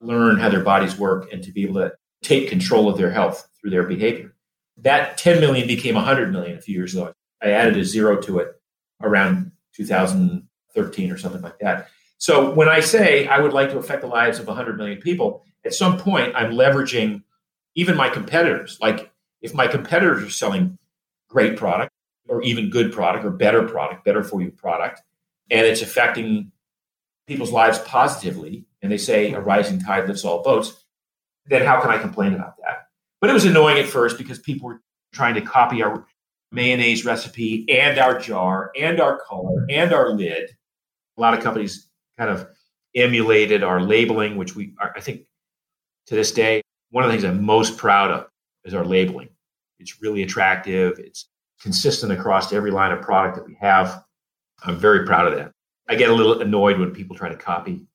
learn how their bodies work and to be able to take control of their health through their behavior. That 10 million became 100 million a few years ago. I added a zero to it around 2013 or something like that. So when I say I would like to affect the lives of 100 million people, at some point I'm leveraging even my competitors. Like if my competitors are selling great product or even good product or better product, better for you product, and it's affecting people's lives positively, and they say a rising tide lifts all boats, then how can I complain about that? But it was annoying at first because people were trying to copy our mayonnaise recipe and our jar and our color and our lid. A lot of companies kind of emulated our labeling, which we, are, I think, to this day, one of the things I'm most proud of is our labeling. It's really attractive. It's consistent across every line of product that we have. I'm very proud of that. I get a little annoyed when people try to copy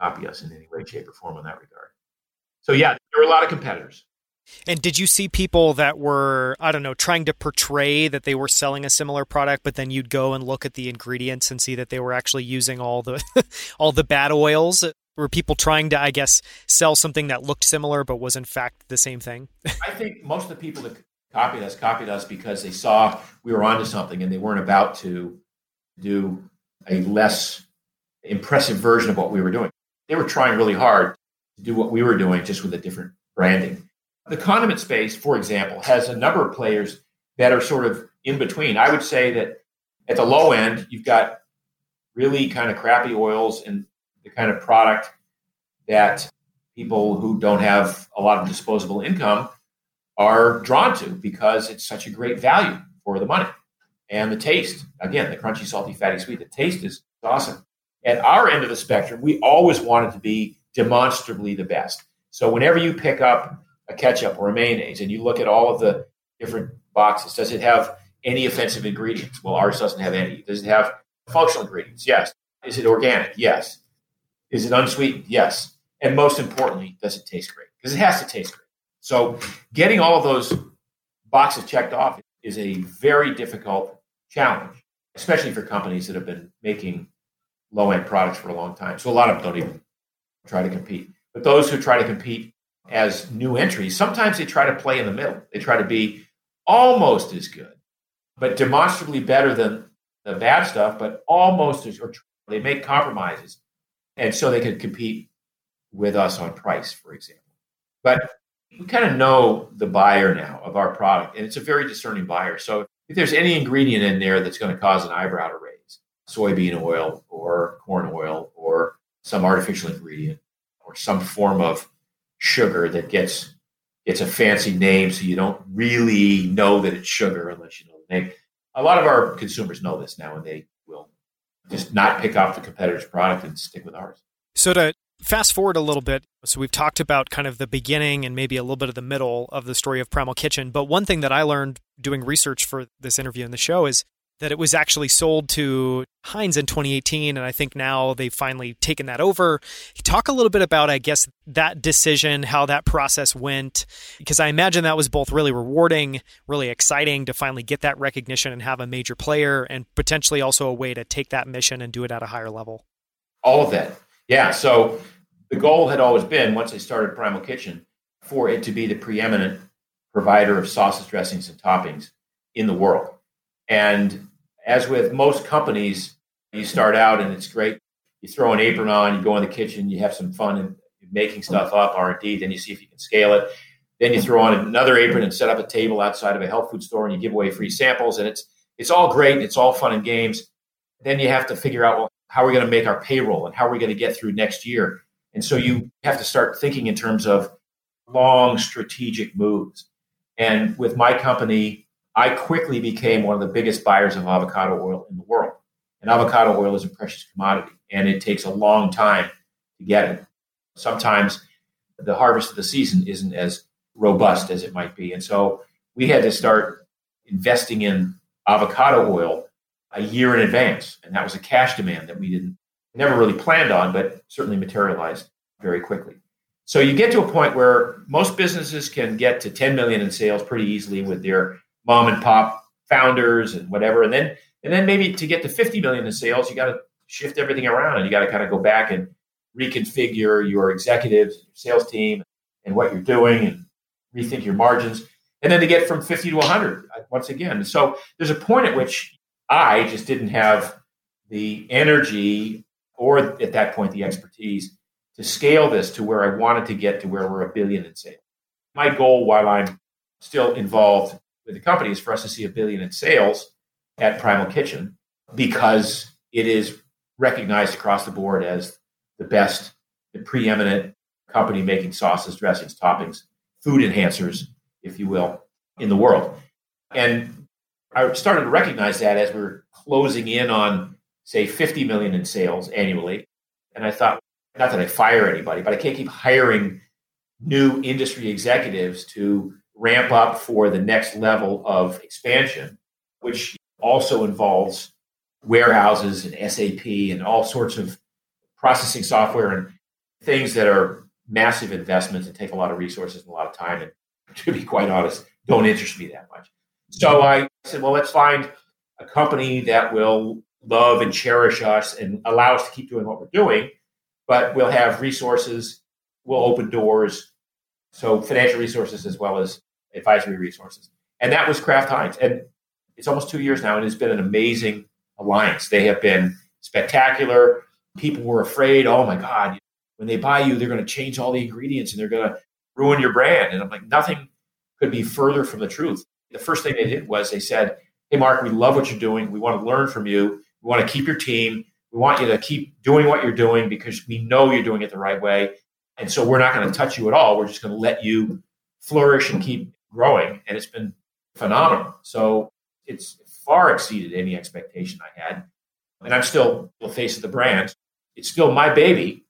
copy us in any way, shape, or form in that regard. So yeah, there were a lot of competitors. And did you see people that were, I don't know, trying to portray that they were selling a similar product, but then you'd go and look at the ingredients and see that they were actually using all the [laughs] all the bad oils? Were people trying to, I guess, sell something that looked similar but was in fact the same thing? [laughs] I think most of the people that copied us copied us because they saw we were onto something and they weren't about to do a less impressive version of what we were doing. They were trying really hard to do what we were doing just with a different branding. The condiment space, for example, has a number of players that are sort of in between. I would say that at the low end, you've got really kind of crappy oils and the kind of product that people who don't have a lot of disposable income are drawn to because it's such a great value for the money. And the taste, again, the crunchy, salty, fatty, sweet, the taste is awesome. At our end of the spectrum, we always wanted to be demonstrably the best. So whenever you pick up a ketchup or a mayonnaise and you look at all of the different boxes, does it have any offensive ingredients? Well, ours doesn't have any. Does it have functional ingredients? Yes. Is it organic? Yes. Is it unsweetened? Yes. And most importantly, does it taste great? Because it has to taste great. So getting all of those boxes checked off is a very difficult challenge, especially for companies that have been making low end products for a long time. So a lot of them don't even try to compete. But those who try to compete as new entries, sometimes they try to play in the middle. They try to be almost as good, but demonstrably better than the bad stuff, but almost as, or they make compromises. And so they can compete with us on price, for example. But we kind of know the buyer now of our product, and it's a very discerning buyer. So if there's any ingredient in there that's going to cause an eyebrow to raise, soybean oil or corn oil or some artificial ingredient or some form of sugar that gets gets a fancy name so you don't really know that it's sugar unless you know the name. A lot of our consumers know this now and they will just not pick off the competitor's product and stick with ours. So to fast forward a little bit, so we've talked about kind of the beginning and maybe a little bit of the middle of the story of Primal Kitchen, but one thing that I learned doing research for this interview and the show is that it was actually sold to Heinz in 2018, and I think now they've finally taken that over. Talk a little bit about, I guess, that decision, how that process went, because I imagine that was both really rewarding, really exciting to finally get that recognition and have a major player, and potentially also a way to take that mission and do it at a higher level. All of that, yeah. So the goal had always been, once they started Primal Kitchen, for it to be the preeminent provider of sauces, dressings, and toppings in the world. And as with most companies, you start out and it's great. You throw an apron on, you go in the kitchen, you have some fun and making stuff up, R&D, then you see if you can scale it. Then you throw on another apron and set up a table outside of a health food store and you give away free samples and it's it's all great, and it's all fun and games. Then you have to figure out well how are we going to make our payroll and how are we going to get through next year? And so you have to start thinking in terms of long strategic moves. And with my company, I quickly became one of the biggest buyers of avocado oil in the world. And avocado oil is a precious commodity, and it takes a long time to get it. Sometimes the harvest of the season isn't as robust as it might be. And so we had to start investing in avocado oil a year in advance. And that was a cash demand that we didn't never really planned on, but certainly materialized very quickly. So you get to a point where most businesses can get to 10 million in sales pretty easily with their mom and pop founders and whatever. And then and then maybe to get to 50 million in sales, you got to shift everything around and you got to kind of go back and reconfigure your executives, your sales team, and what you're doing and rethink your margins. And then to get from 50 to 100 uh, once again. So there's a point at which I just didn't have the energy or at that point the expertise to scale this to where I wanted to get to where we're a billion in sales. My goal while I'm still involved with the company is for us to see a billion in sales at Primal Kitchen because it is recognized across the board as the best, the preeminent company making sauces, dressings, toppings, food enhancers, if you will, in the world. And I started to recognize that as we are closing in on, say, 50 million in sales annually. And I thought, not that I fire anybody, but I can't keep hiring new industry executives to ramp up for the next level of expansion, which also involves warehouses and SAP and all sorts of processing software and things that are massive investments and take a lot of resources and a lot of time. And to be quite honest, don't interest me that much. So I said, well, let's find a company that will love and cherish us and allow us to keep doing what we're doing, but we'll have resources, we'll open doors. So financial resources as well as advisory resources. And that was Kraft Heinz. And it's almost two years now, and it's been an amazing alliance. They have been spectacular. People were afraid, oh my God, when they buy you, they're going to change all the ingredients and they're going to ruin your brand. And I'm like, nothing could be further from the truth. The first thing they did was they said, Hey, Mark, we love what you're doing. We want to learn from you. We want to keep your team. We want you to keep doing what you're doing because we know you're doing it the right way. And so we're not going to touch you at all. We're just going to let you flourish and keep growing, and it's been phenomenal. So it's far exceeded any expectation I had. And I'm still the face of the brand. It's still my baby.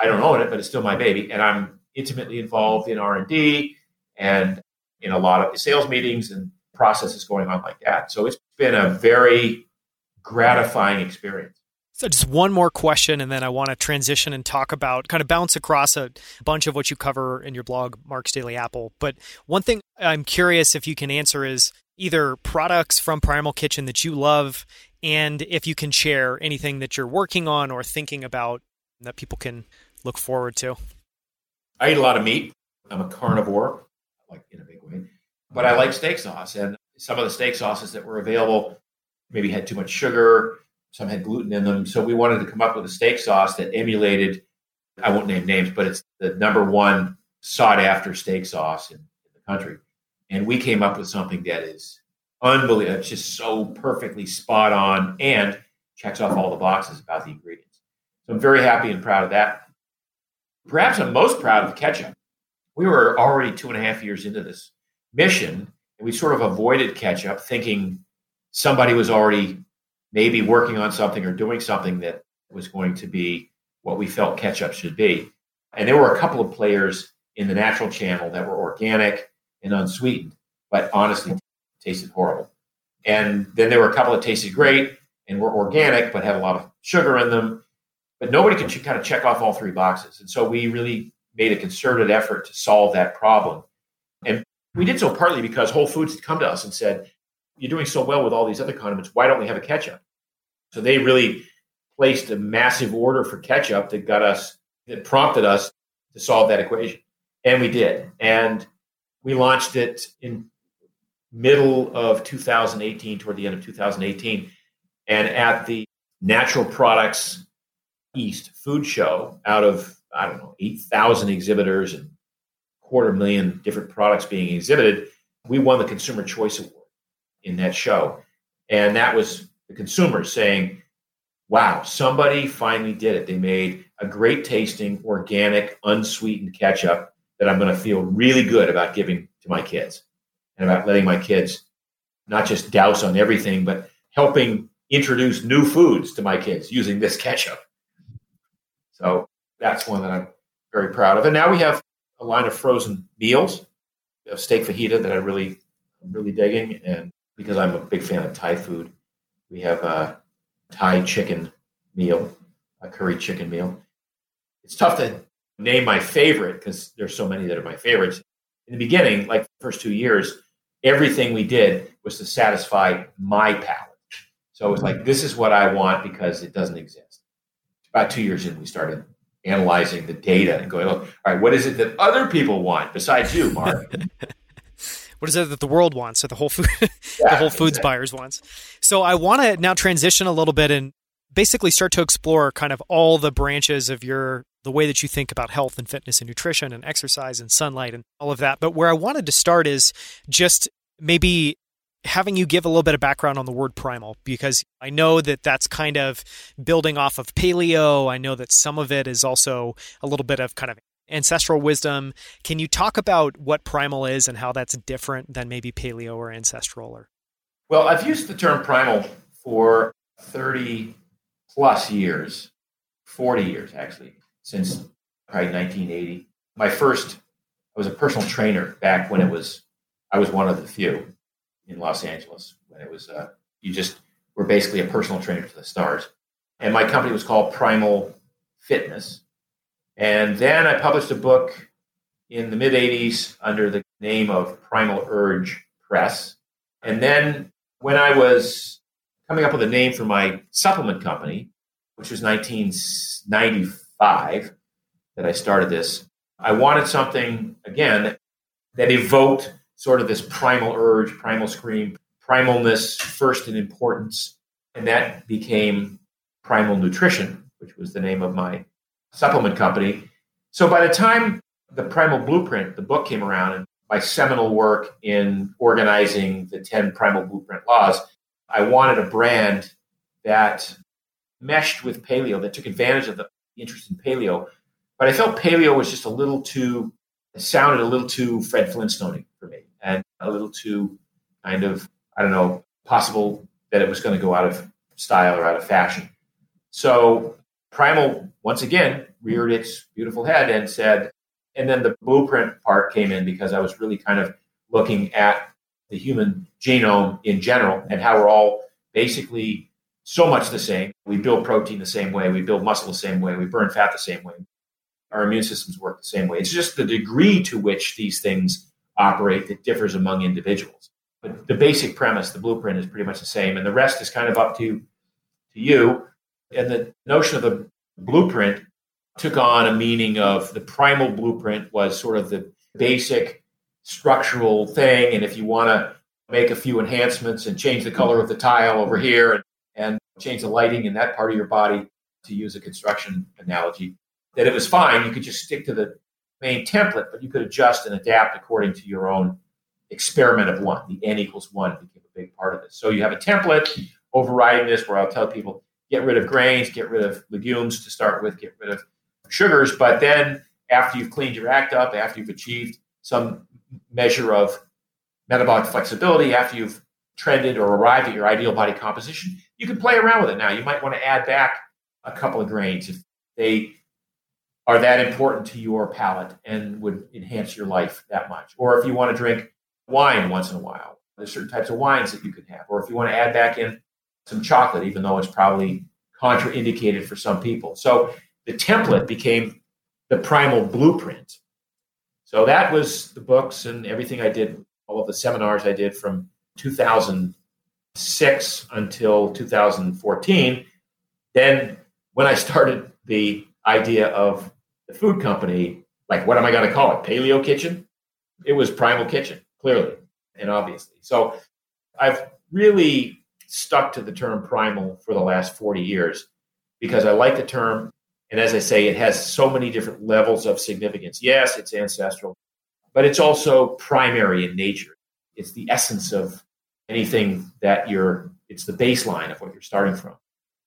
I don't own it, but it's still my baby, and I'm intimately involved in R and D and in a lot of sales meetings and processes going on like that. So it's been a very gratifying experience. So, just one more question, and then I want to transition and talk about kind of bounce across a bunch of what you cover in your blog, Mark's Daily Apple. But one thing I'm curious if you can answer is either products from Primal Kitchen that you love, and if you can share anything that you're working on or thinking about that people can look forward to. I eat a lot of meat. I'm a carnivore, like in a big way, but I like steak sauce. And some of the steak sauces that were available maybe had too much sugar some had gluten in them. So we wanted to come up with a steak sauce that emulated, I won't name names, but it's the number one sought after steak sauce in, in the country. And we came up with something that is unbelievable. It's just so perfectly spot on and checks off all the boxes about the ingredients. So I'm very happy and proud of that. Perhaps I'm most proud of the ketchup. We were already two and a half years into this mission, and we sort of avoided ketchup, thinking somebody was already maybe working on something or doing something that was going to be what we felt ketchup should be. And there were a couple of players in the natural channel that were organic and unsweetened, but honestly mm-hmm. tasted horrible. And then there were a couple that tasted great and were organic, but had a lot of sugar in them. But nobody could kind of check off all three boxes. And so we really made a concerted effort to solve that problem. And we did so partly because Whole Foods had come to us and said, you're doing so well with all these other condiments. Why don't we have a ketchup? So they really placed a massive order for ketchup that got us, that prompted us to solve that equation. And we did. And we launched it in middle of 2018, toward the end of 2018. And at the Natural Products East Food Show, out of, I don't know, 8,000 exhibitors and quarter million different products being exhibited, we won the Consumer Choice Award in that show. And that was the consumers saying, wow, somebody finally did it. They made a great tasting, organic, unsweetened ketchup that I'm going to feel really good about giving to my kids and about letting my kids not just douse on everything, but helping introduce new foods to my kids using this ketchup. So that's one that I'm very proud of. And now we have a line of frozen meals, a steak fajita that I really, really digging. And because I'm a big fan of Thai food. We have a Thai chicken meal, a curry chicken meal. It's tough to name my favorite because there's so many that are my favorites. In the beginning, like the first two years, everything we did was to satisfy my palate. So it was like, this is what I want because it doesn't exist. About two years in, we started analyzing the data and going, all right, what is it that other people want besides you, Mark? [laughs] what is it that the world wants or the whole food yeah, [laughs] the whole foods exactly. buyers wants so i want to now transition a little bit and basically start to explore kind of all the branches of your the way that you think about health and fitness and nutrition and exercise and sunlight and all of that but where i wanted to start is just maybe having you give a little bit of background on the word primal because I know that that's kind of building off of paleo. I know that some of it is also a little bit of kind of ancestral wisdom. Can you talk about what primal is and how that's different than maybe paleo or ancestral? Or well, I've used the term primal for thirty plus years, forty years actually, since probably 1980. My first, I was a personal trainer back when it was, I was one of the few in Los Angeles when it was, uh, you just were basically a personal trainer to the stars. And my company was called Primal Fitness and then I published a book in the mid 80s under the name of Primal Urge Press. And then when I was coming up with a name for my supplement company, which was 1995 that I started this, I wanted something, again, that evoked sort of this primal urge, primal scream, primalness first in importance. And that became Primal Nutrition, which was the name of my supplement company. So by the time the Primal Blueprint, the book came around, and my seminal work in organizing the 10 Primal Blueprint laws, I wanted a brand that meshed with paleo, that took advantage of the interest in paleo. But I felt paleo was just a little too, sounded a little too Fred Flintstone for me and a little too kind of, I don't know, possible that it was going to go out of style or out of fashion. So Primal, once again, reared its beautiful head and said, and then the blueprint part came in because I was really kind of looking at the human genome in general and how we're all basically so much the same. We build protein the same way, we build muscle the same way, we burn fat the same way. Our immune systems work the same way. It's just the degree to which these things operate that differs among individuals. But the basic premise, the blueprint is pretty much the same, and the rest is kind of up to, to you. And the notion of the blueprint took on a meaning of the primal blueprint was sort of the basic structural thing. And if you want to make a few enhancements and change the color of the tile over here and, and change the lighting in that part of your body, to use a construction analogy, that it was fine. You could just stick to the main template, but you could adjust and adapt according to your own experiment of one. The n equals one became a big part of this. So you have a template overriding this where I'll tell people get rid of grains, get rid of legumes to start with, get rid of sugars. But then after you've cleaned your act up, after you've achieved some measure of metabolic flexibility, after you've trended or arrived at your ideal body composition, you can play around with it now. You might want to add back a couple of grains if they are that important to your palate and would enhance your life that much. Or if you want to drink wine once in a while, there's certain types of wines that you can have. Or if you want to add back in some chocolate, even though it's probably contraindicated for some people. So the template became the primal blueprint. So that was the books and everything I did, all of the seminars I did from 2006 until 2014. Then, when I started the idea of the food company, like what am I going to call it? Paleo Kitchen? It was Primal Kitchen, clearly and obviously. So I've really stuck to the term primal for the last 40 years because I like the term. And as I say, it has so many different levels of significance. Yes, it's ancestral, but it's also primary in nature. It's the essence of anything that you're, it's the baseline of what you're starting from.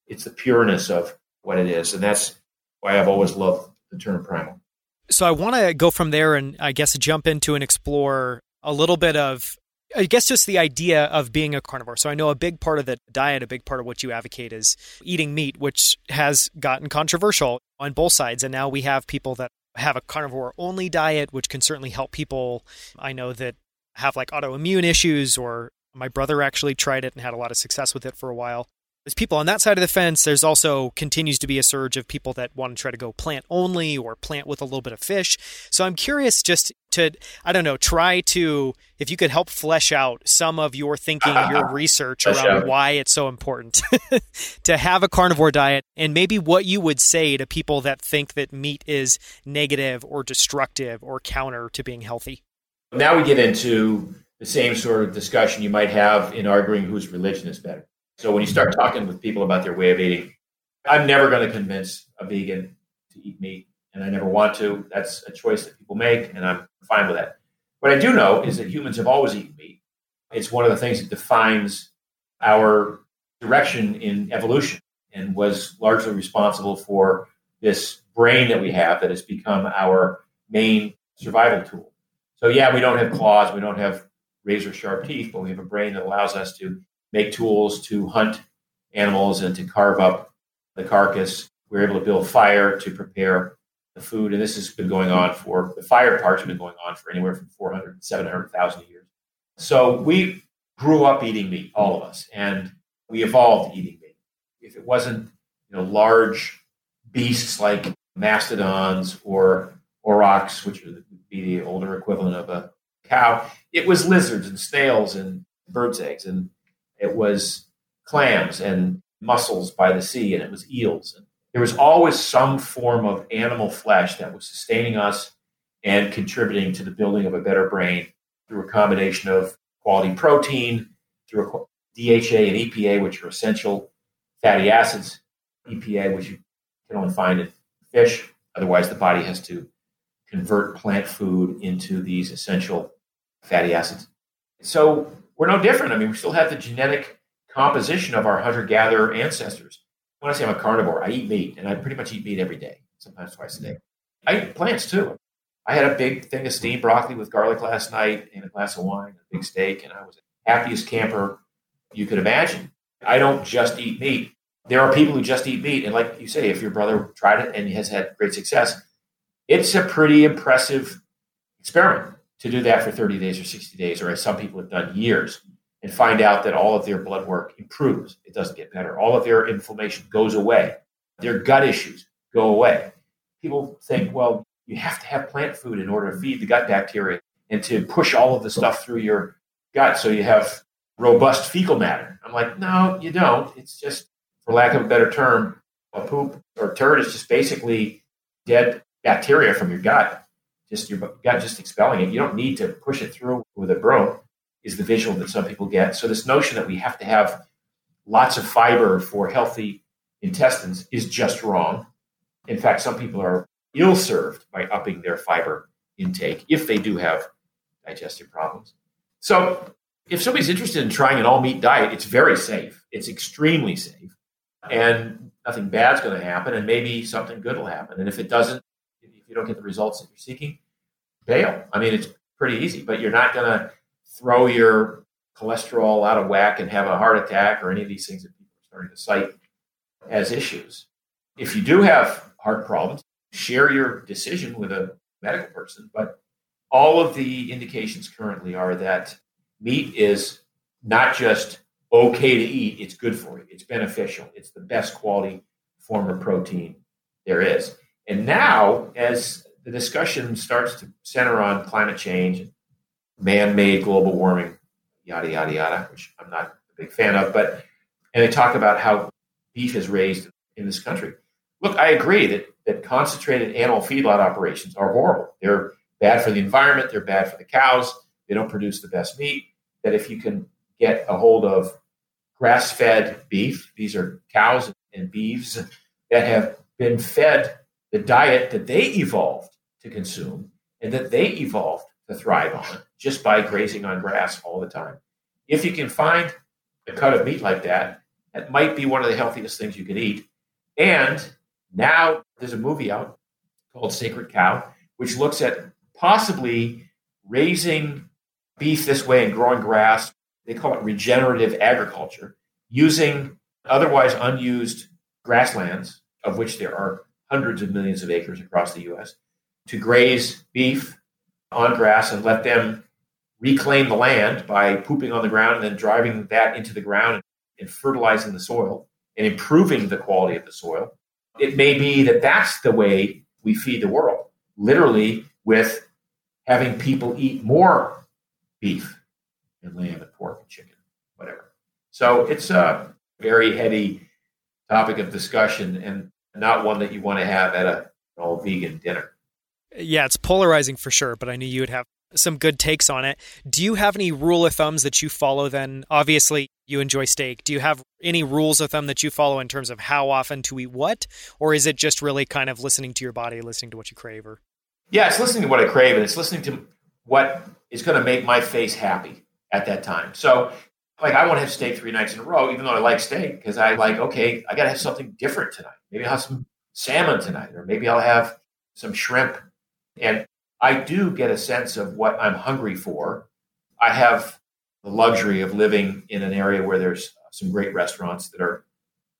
It's the pureness of what it is. And that's why I've always loved the term primal. So I want to go from there and I guess jump into and explore a little bit of I guess just the idea of being a carnivore. So I know a big part of the diet, a big part of what you advocate is eating meat, which has gotten controversial on both sides. And now we have people that have a carnivore only diet, which can certainly help people. I know that have like autoimmune issues, or my brother actually tried it and had a lot of success with it for a while there's people on that side of the fence. There's also continues to be a surge of people that want to try to go plant only or plant with a little bit of fish. So I'm curious just to, I don't know, try to, if you could help flesh out some of your thinking, your [laughs] research around why it's so important [laughs] to have a carnivore diet and maybe what you would say to people that think that meat is negative or destructive or counter to being healthy. Now we get into the same sort of discussion you might have in arguing whose religion is better. So when you start talking with people about their way of eating, I'm never going to convince a vegan to eat meat, and I never want to. That's a choice that people make, and I'm fine with that. What I do know is that humans have always eaten meat. It's one of the things that defines our direction in evolution and was largely responsible for this brain that we have that has become our main survival tool. So, yeah, we don't have claws, we don't have razor sharp teeth, but we have a brain that allows us to make tools to hunt animals and to carve up the carcass. We are able to build fire to prepare the food. And this has been going on for the fire part's been going on for anywhere from 400 to 700,000 years. So we grew up eating meat, all of us, and we evolved eating meat. If it wasn't, you know, large beasts like mastodons or aurochs, which would be the older equivalent of a cow, it was lizards and snails and birds' eggs. And it was clams and mussels by the sea, and it was eels. There was always some form of animal flesh that was sustaining us and contributing to the building of a better brain through a combination of quality protein, through DHA and EPA, which are essential fatty acids, EPA, which you can only find in fish. Otherwise, the body has to convert plant food into these essential fatty acids. So we're no different. I mean, we still have the genetic composition of our hunter gatherer ancestors. When I say I'm a carnivore, I eat meat, and I pretty much eat meat every day, sometimes twice a day. I eat plants too. I had a big thing of steamed broccoli with garlic last night and a glass of wine, a big steak, and I was the happiest camper you could imagine. I don't just eat meat. There are people who just eat meat. And like you say, if your brother tried it and has had great success, it's a pretty impressive experiment. To do that for 30 days or 60 days, or as some people have done years, and find out that all of their blood work improves. It doesn't get better. All of their inflammation goes away. Their gut issues go away. People think, well, you have to have plant food in order to feed the gut bacteria and to push all of the stuff through your gut so you have robust fecal matter. I'm like, no, you don't. It's just, for lack of a better term, a poop or turd is just basically dead bacteria from your gut. Just your gut just expelling it. You don't need to push it through with a broom, is the visual that some people get. So, this notion that we have to have lots of fiber for healthy intestines is just wrong. In fact, some people are ill served by upping their fiber intake if they do have digestive problems. So, if somebody's interested in trying an all meat diet, it's very safe. It's extremely safe. And nothing bad's going to happen. And maybe something good will happen. And if it doesn't, if you don't get the results that you're seeking, bail. I mean, it's pretty easy, but you're not going to throw your cholesterol out of whack and have a heart attack or any of these things that people are starting to cite as issues. If you do have heart problems, share your decision with a medical person. But all of the indications currently are that meat is not just okay to eat, it's good for you, it's beneficial, it's the best quality form of protein there is. And now, as the discussion starts to center on climate change, man made global warming, yada, yada, yada, which I'm not a big fan of, but, and they talk about how beef is raised in this country. Look, I agree that, that concentrated animal feedlot operations are horrible. They're bad for the environment, they're bad for the cows, they don't produce the best meat. That if you can get a hold of grass fed beef, these are cows and beeves that have been fed the diet that they evolved to consume and that they evolved to thrive on just by grazing on grass all the time. If you can find a cut of meat like that, that might be one of the healthiest things you can eat. And now there's a movie out called Sacred Cow, which looks at possibly raising beef this way and growing grass. They call it regenerative agriculture, using otherwise unused grasslands, of which there are hundreds of millions of acres across the US, to graze beef on grass and let them reclaim the land by pooping on the ground and then driving that into the ground and fertilizing the soil and improving the quality of the soil. It may be that that's the way we feed the world, literally with having people eat more beef and lamb and pork and chicken, whatever. So it's a very heady topic of discussion and not one that you want to have at a all vegan dinner. Yeah, it's polarizing for sure, but I knew you would have some good takes on it. Do you have any rule of thumbs that you follow then? Obviously, you enjoy steak. Do you have any rules of thumb that you follow in terms of how often to eat what? Or is it just really kind of listening to your body, listening to what you crave or Yeah, it's listening to what I crave and it's listening to what is going to make my face happy at that time. So like I want to have steak three nights in a row, even though I like steak, because I like, okay, I gotta have something different tonight. Maybe I'll have some salmon tonight, or maybe I'll have some shrimp. And I do get a sense of what I'm hungry for. I have the luxury of living in an area where there's some great restaurants that are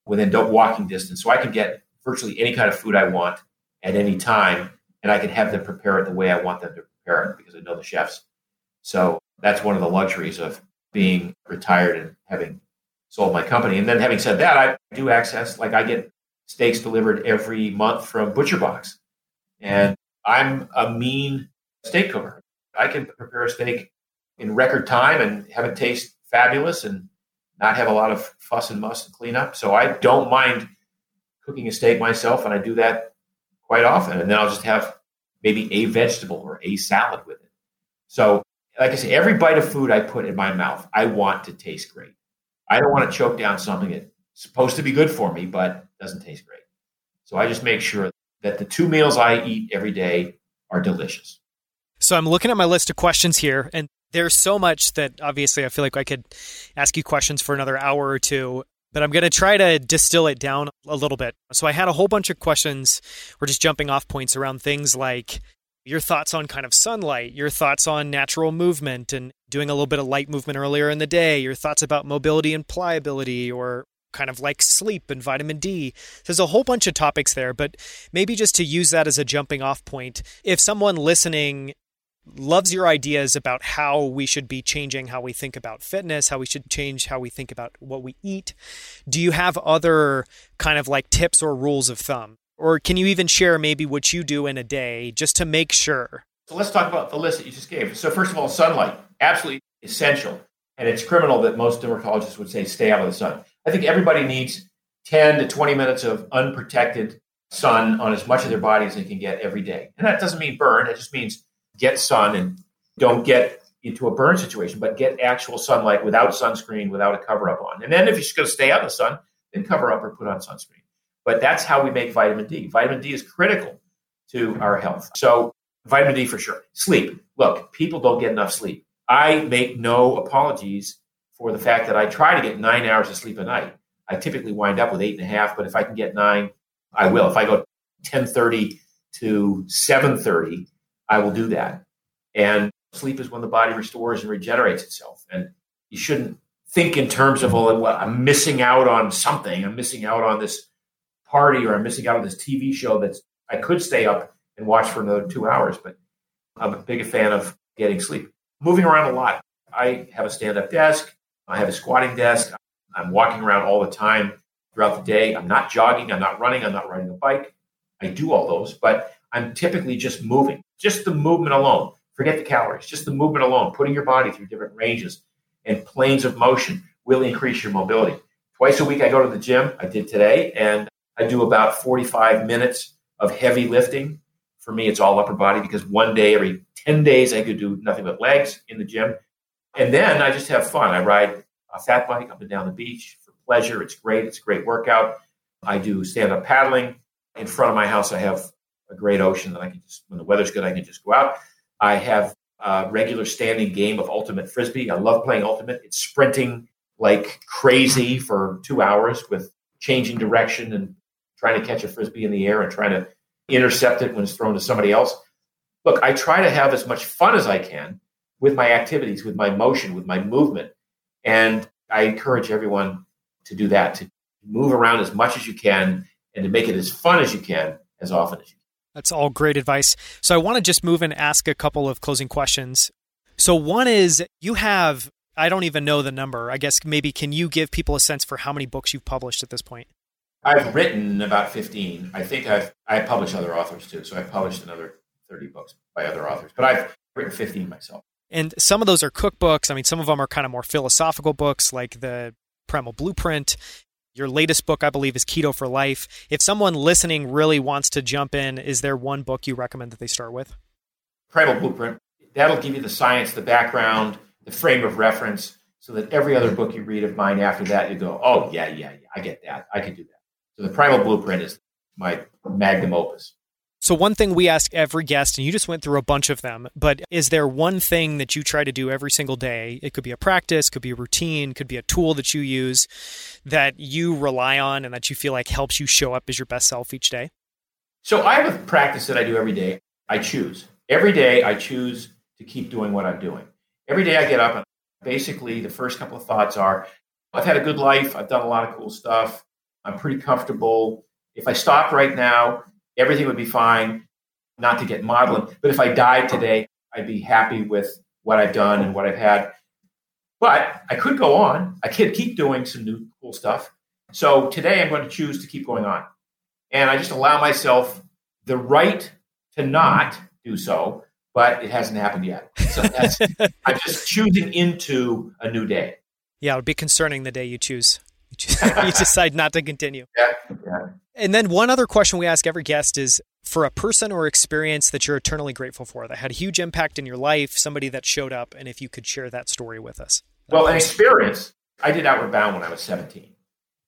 within walking distance. So I can get virtually any kind of food I want at any time, and I can have them prepare it the way I want them to prepare it because I know the chefs. So that's one of the luxuries of being retired and having sold my company. And then having said that, I do access, like I get steaks delivered every month from Butcher Box. And I'm a mean steak cooker. I can prepare a steak in record time and have it taste fabulous and not have a lot of fuss and muss and cleanup. So I don't mind cooking a steak myself, and I do that quite often. And then I'll just have maybe a vegetable or a salad with it. So, like I say, every bite of food I put in my mouth, I want to taste great. I don't want to choke down something that's supposed to be good for me, but doesn't taste great. So I just make sure that the two meals I eat every day are delicious. So I'm looking at my list of questions here, and there's so much that obviously I feel like I could ask you questions for another hour or two, but I'm going to try to distill it down a little bit. So I had a whole bunch of questions or just jumping off points around things like your thoughts on kind of sunlight, your thoughts on natural movement and doing a little bit of light movement earlier in the day, your thoughts about mobility and pliability or kind of like sleep and vitamin D. There's a whole bunch of topics there, but maybe just to use that as a jumping off point, if someone listening loves your ideas about how we should be changing how we think about fitness, how we should change how we think about what we eat. Do you have other kind of like tips or rules of thumb? Or can you even share maybe what you do in a day just to make sure? So let's talk about the list that you just gave. So, first of all, sunlight, absolutely essential. And it's criminal that most dermatologists would say stay out of the sun. I think everybody needs 10 to 20 minutes of unprotected sun on as much of their body as they can get every day. And that doesn't mean burn, it just means get sun and don't get into a burn situation, but get actual sunlight without sunscreen, without a cover up on. And then if you're just going to stay out in the sun, then cover up or put on sunscreen. But that's how we make vitamin D. Vitamin D is critical to our health. So, vitamin D for sure. Sleep. Look, people don't get enough sleep. I make no apologies for the fact that I try to get nine hours of sleep a night. I typically wind up with eight and a half, but if I can get nine, I will. If I go 1030 to 730, I will do that. And sleep is when the body restores and regenerates itself. And you shouldn't think in terms of, oh, well, I'm missing out on something. I'm missing out on this party or I'm missing out on this TV show that's I could stay up and watch for another two hours, but I'm a big fan of getting sleep. Moving around a lot. I have a stand up desk. I have a squatting desk. I'm walking around all the time throughout the day. I'm not jogging. I'm not running. I'm not riding a bike. I do all those, but I'm typically just moving. Just the movement alone. Forget the calories. Just the movement alone, putting your body through different ranges and planes of motion will increase your mobility. Twice a week, I go to the gym. I did today, and I do about 45 minutes of heavy lifting. For me, it's all upper body because one day every 10 days, I could do nothing but legs in the gym. And then I just have fun. I ride a fat bike up and down the beach for pleasure. It's great. It's a great workout. I do stand up paddling. In front of my house, I have a great ocean that I can just, when the weather's good, I can just go out. I have a regular standing game of ultimate frisbee. I love playing ultimate. It's sprinting like crazy for two hours with changing direction and trying to catch a frisbee in the air and trying to intercept it when it's thrown to somebody else. Look, I try to have as much fun as I can with my activities, with my motion, with my movement. And I encourage everyone to do that, to move around as much as you can and to make it as fun as you can as often as you can. That's all great advice. So I want to just move and ask a couple of closing questions. So one is you have I don't even know the number. I guess maybe can you give people a sense for how many books you've published at this point? I've written about 15. I think I've I publish other authors too. So I've published another 30 books by other authors, but I've written 15 myself. And some of those are cookbooks. I mean, some of them are kind of more philosophical books like the Primal Blueprint. Your latest book, I believe, is Keto for Life. If someone listening really wants to jump in, is there one book you recommend that they start with? Primal Blueprint. That'll give you the science, the background, the frame of reference, so that every other book you read of mine after that, you go, oh, yeah, yeah, yeah, I get that. I can do that. So the Primal Blueprint is my magnum opus. So, one thing we ask every guest, and you just went through a bunch of them, but is there one thing that you try to do every single day? It could be a practice, could be a routine, could be a tool that you use that you rely on and that you feel like helps you show up as your best self each day? So, I have a practice that I do every day. I choose. Every day, I choose to keep doing what I'm doing. Every day, I get up and basically the first couple of thoughts are I've had a good life, I've done a lot of cool stuff, I'm pretty comfortable. If I stopped right now, everything would be fine, not to get modeling. But if I died today, I'd be happy with what I've done and what I've had. But I could go on. I could keep doing some new cool stuff. So today I'm going to choose to keep going on. And I just allow myself the right to not do so, but it hasn't happened yet. So [laughs] I'm just choosing into a new day. Yeah, it would be concerning the day you choose. [laughs] You decide not to continue. Yeah, yeah. And then one other question we ask every guest is for a person or experience that you're eternally grateful for that had a huge impact in your life, somebody that showed up, and if you could share that story with us. Well, an experience. I did Outward Bound when I was 17,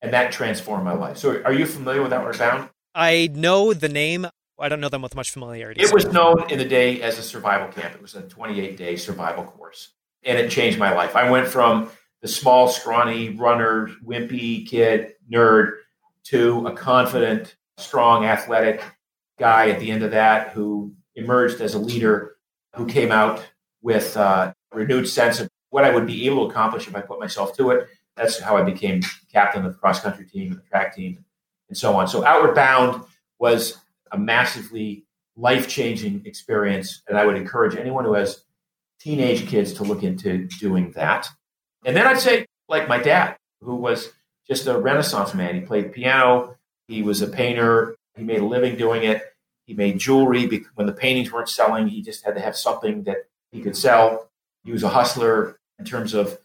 and that transformed my life. So, are you familiar with Outward Bound? I know the name. I don't know them with much familiarity. It was known in the day as a survival camp. It was a 28 day survival course, and it changed my life. I went from the small, scrawny runner, wimpy kid, nerd, to a confident, strong, athletic guy at the end of that who emerged as a leader who came out with uh, a renewed sense of what I would be able to accomplish if I put myself to it. That's how I became captain of the cross country team and the track team and so on. So Outward Bound was a massively life changing experience. And I would encourage anyone who has teenage kids to look into doing that. And then I'd say, like my dad, who was just a renaissance man. He played piano, he was a painter, he made a living doing it. He made jewelry. When the paintings weren't selling, he just had to have something that he could sell. He was a hustler in terms of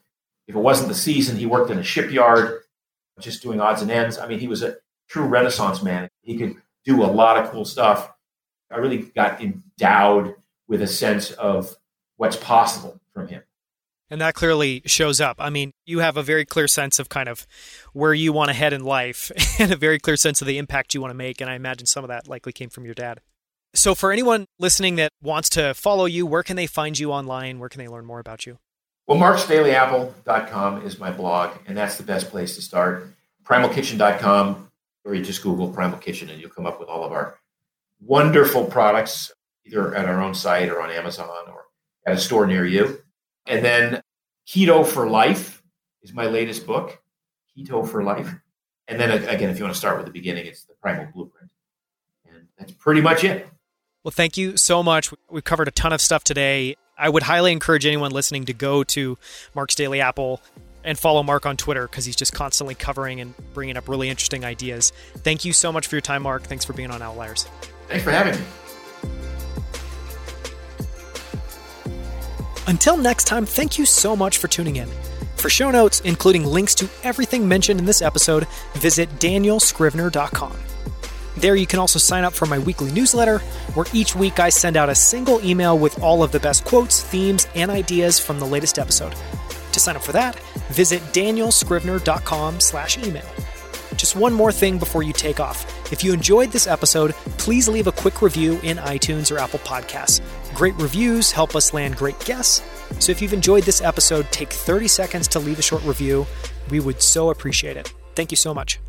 if it wasn't the season, he worked in a shipyard, just doing odds and ends. I mean, he was a true renaissance man. He could do a lot of cool stuff. I really got endowed with a sense of what's possible from him. And that clearly shows up. I mean, you have a very clear sense of kind of where you want to head in life [laughs] and a very clear sense of the impact you want to make. And I imagine some of that likely came from your dad. So, for anyone listening that wants to follow you, where can they find you online? Where can they learn more about you? Well, marksdailyapple.com is my blog, and that's the best place to start. Primalkitchen.com, or you just Google Primal Kitchen and you'll come up with all of our wonderful products, either at our own site or on Amazon or at a store near you. And then Keto for Life is my latest book, Keto for Life. And then again, if you want to start with the beginning, it's the Primal Blueprint. And that's pretty much it. Well, thank you so much. We've covered a ton of stuff today. I would highly encourage anyone listening to go to Mark's Daily Apple and follow Mark on Twitter because he's just constantly covering and bringing up really interesting ideas. Thank you so much for your time, Mark. Thanks for being on Outliers. Thanks for having me. Until next time, thank you so much for tuning in. For show notes, including links to everything mentioned in this episode, visit danielscrivner.com. There, you can also sign up for my weekly newsletter, where each week I send out a single email with all of the best quotes, themes, and ideas from the latest episode. To sign up for that, visit danielscrivner.com slash email. Just one more thing before you take off. If you enjoyed this episode, please leave a quick review in iTunes or Apple Podcasts. Great reviews help us land great guests. So if you've enjoyed this episode, take 30 seconds to leave a short review. We would so appreciate it. Thank you so much.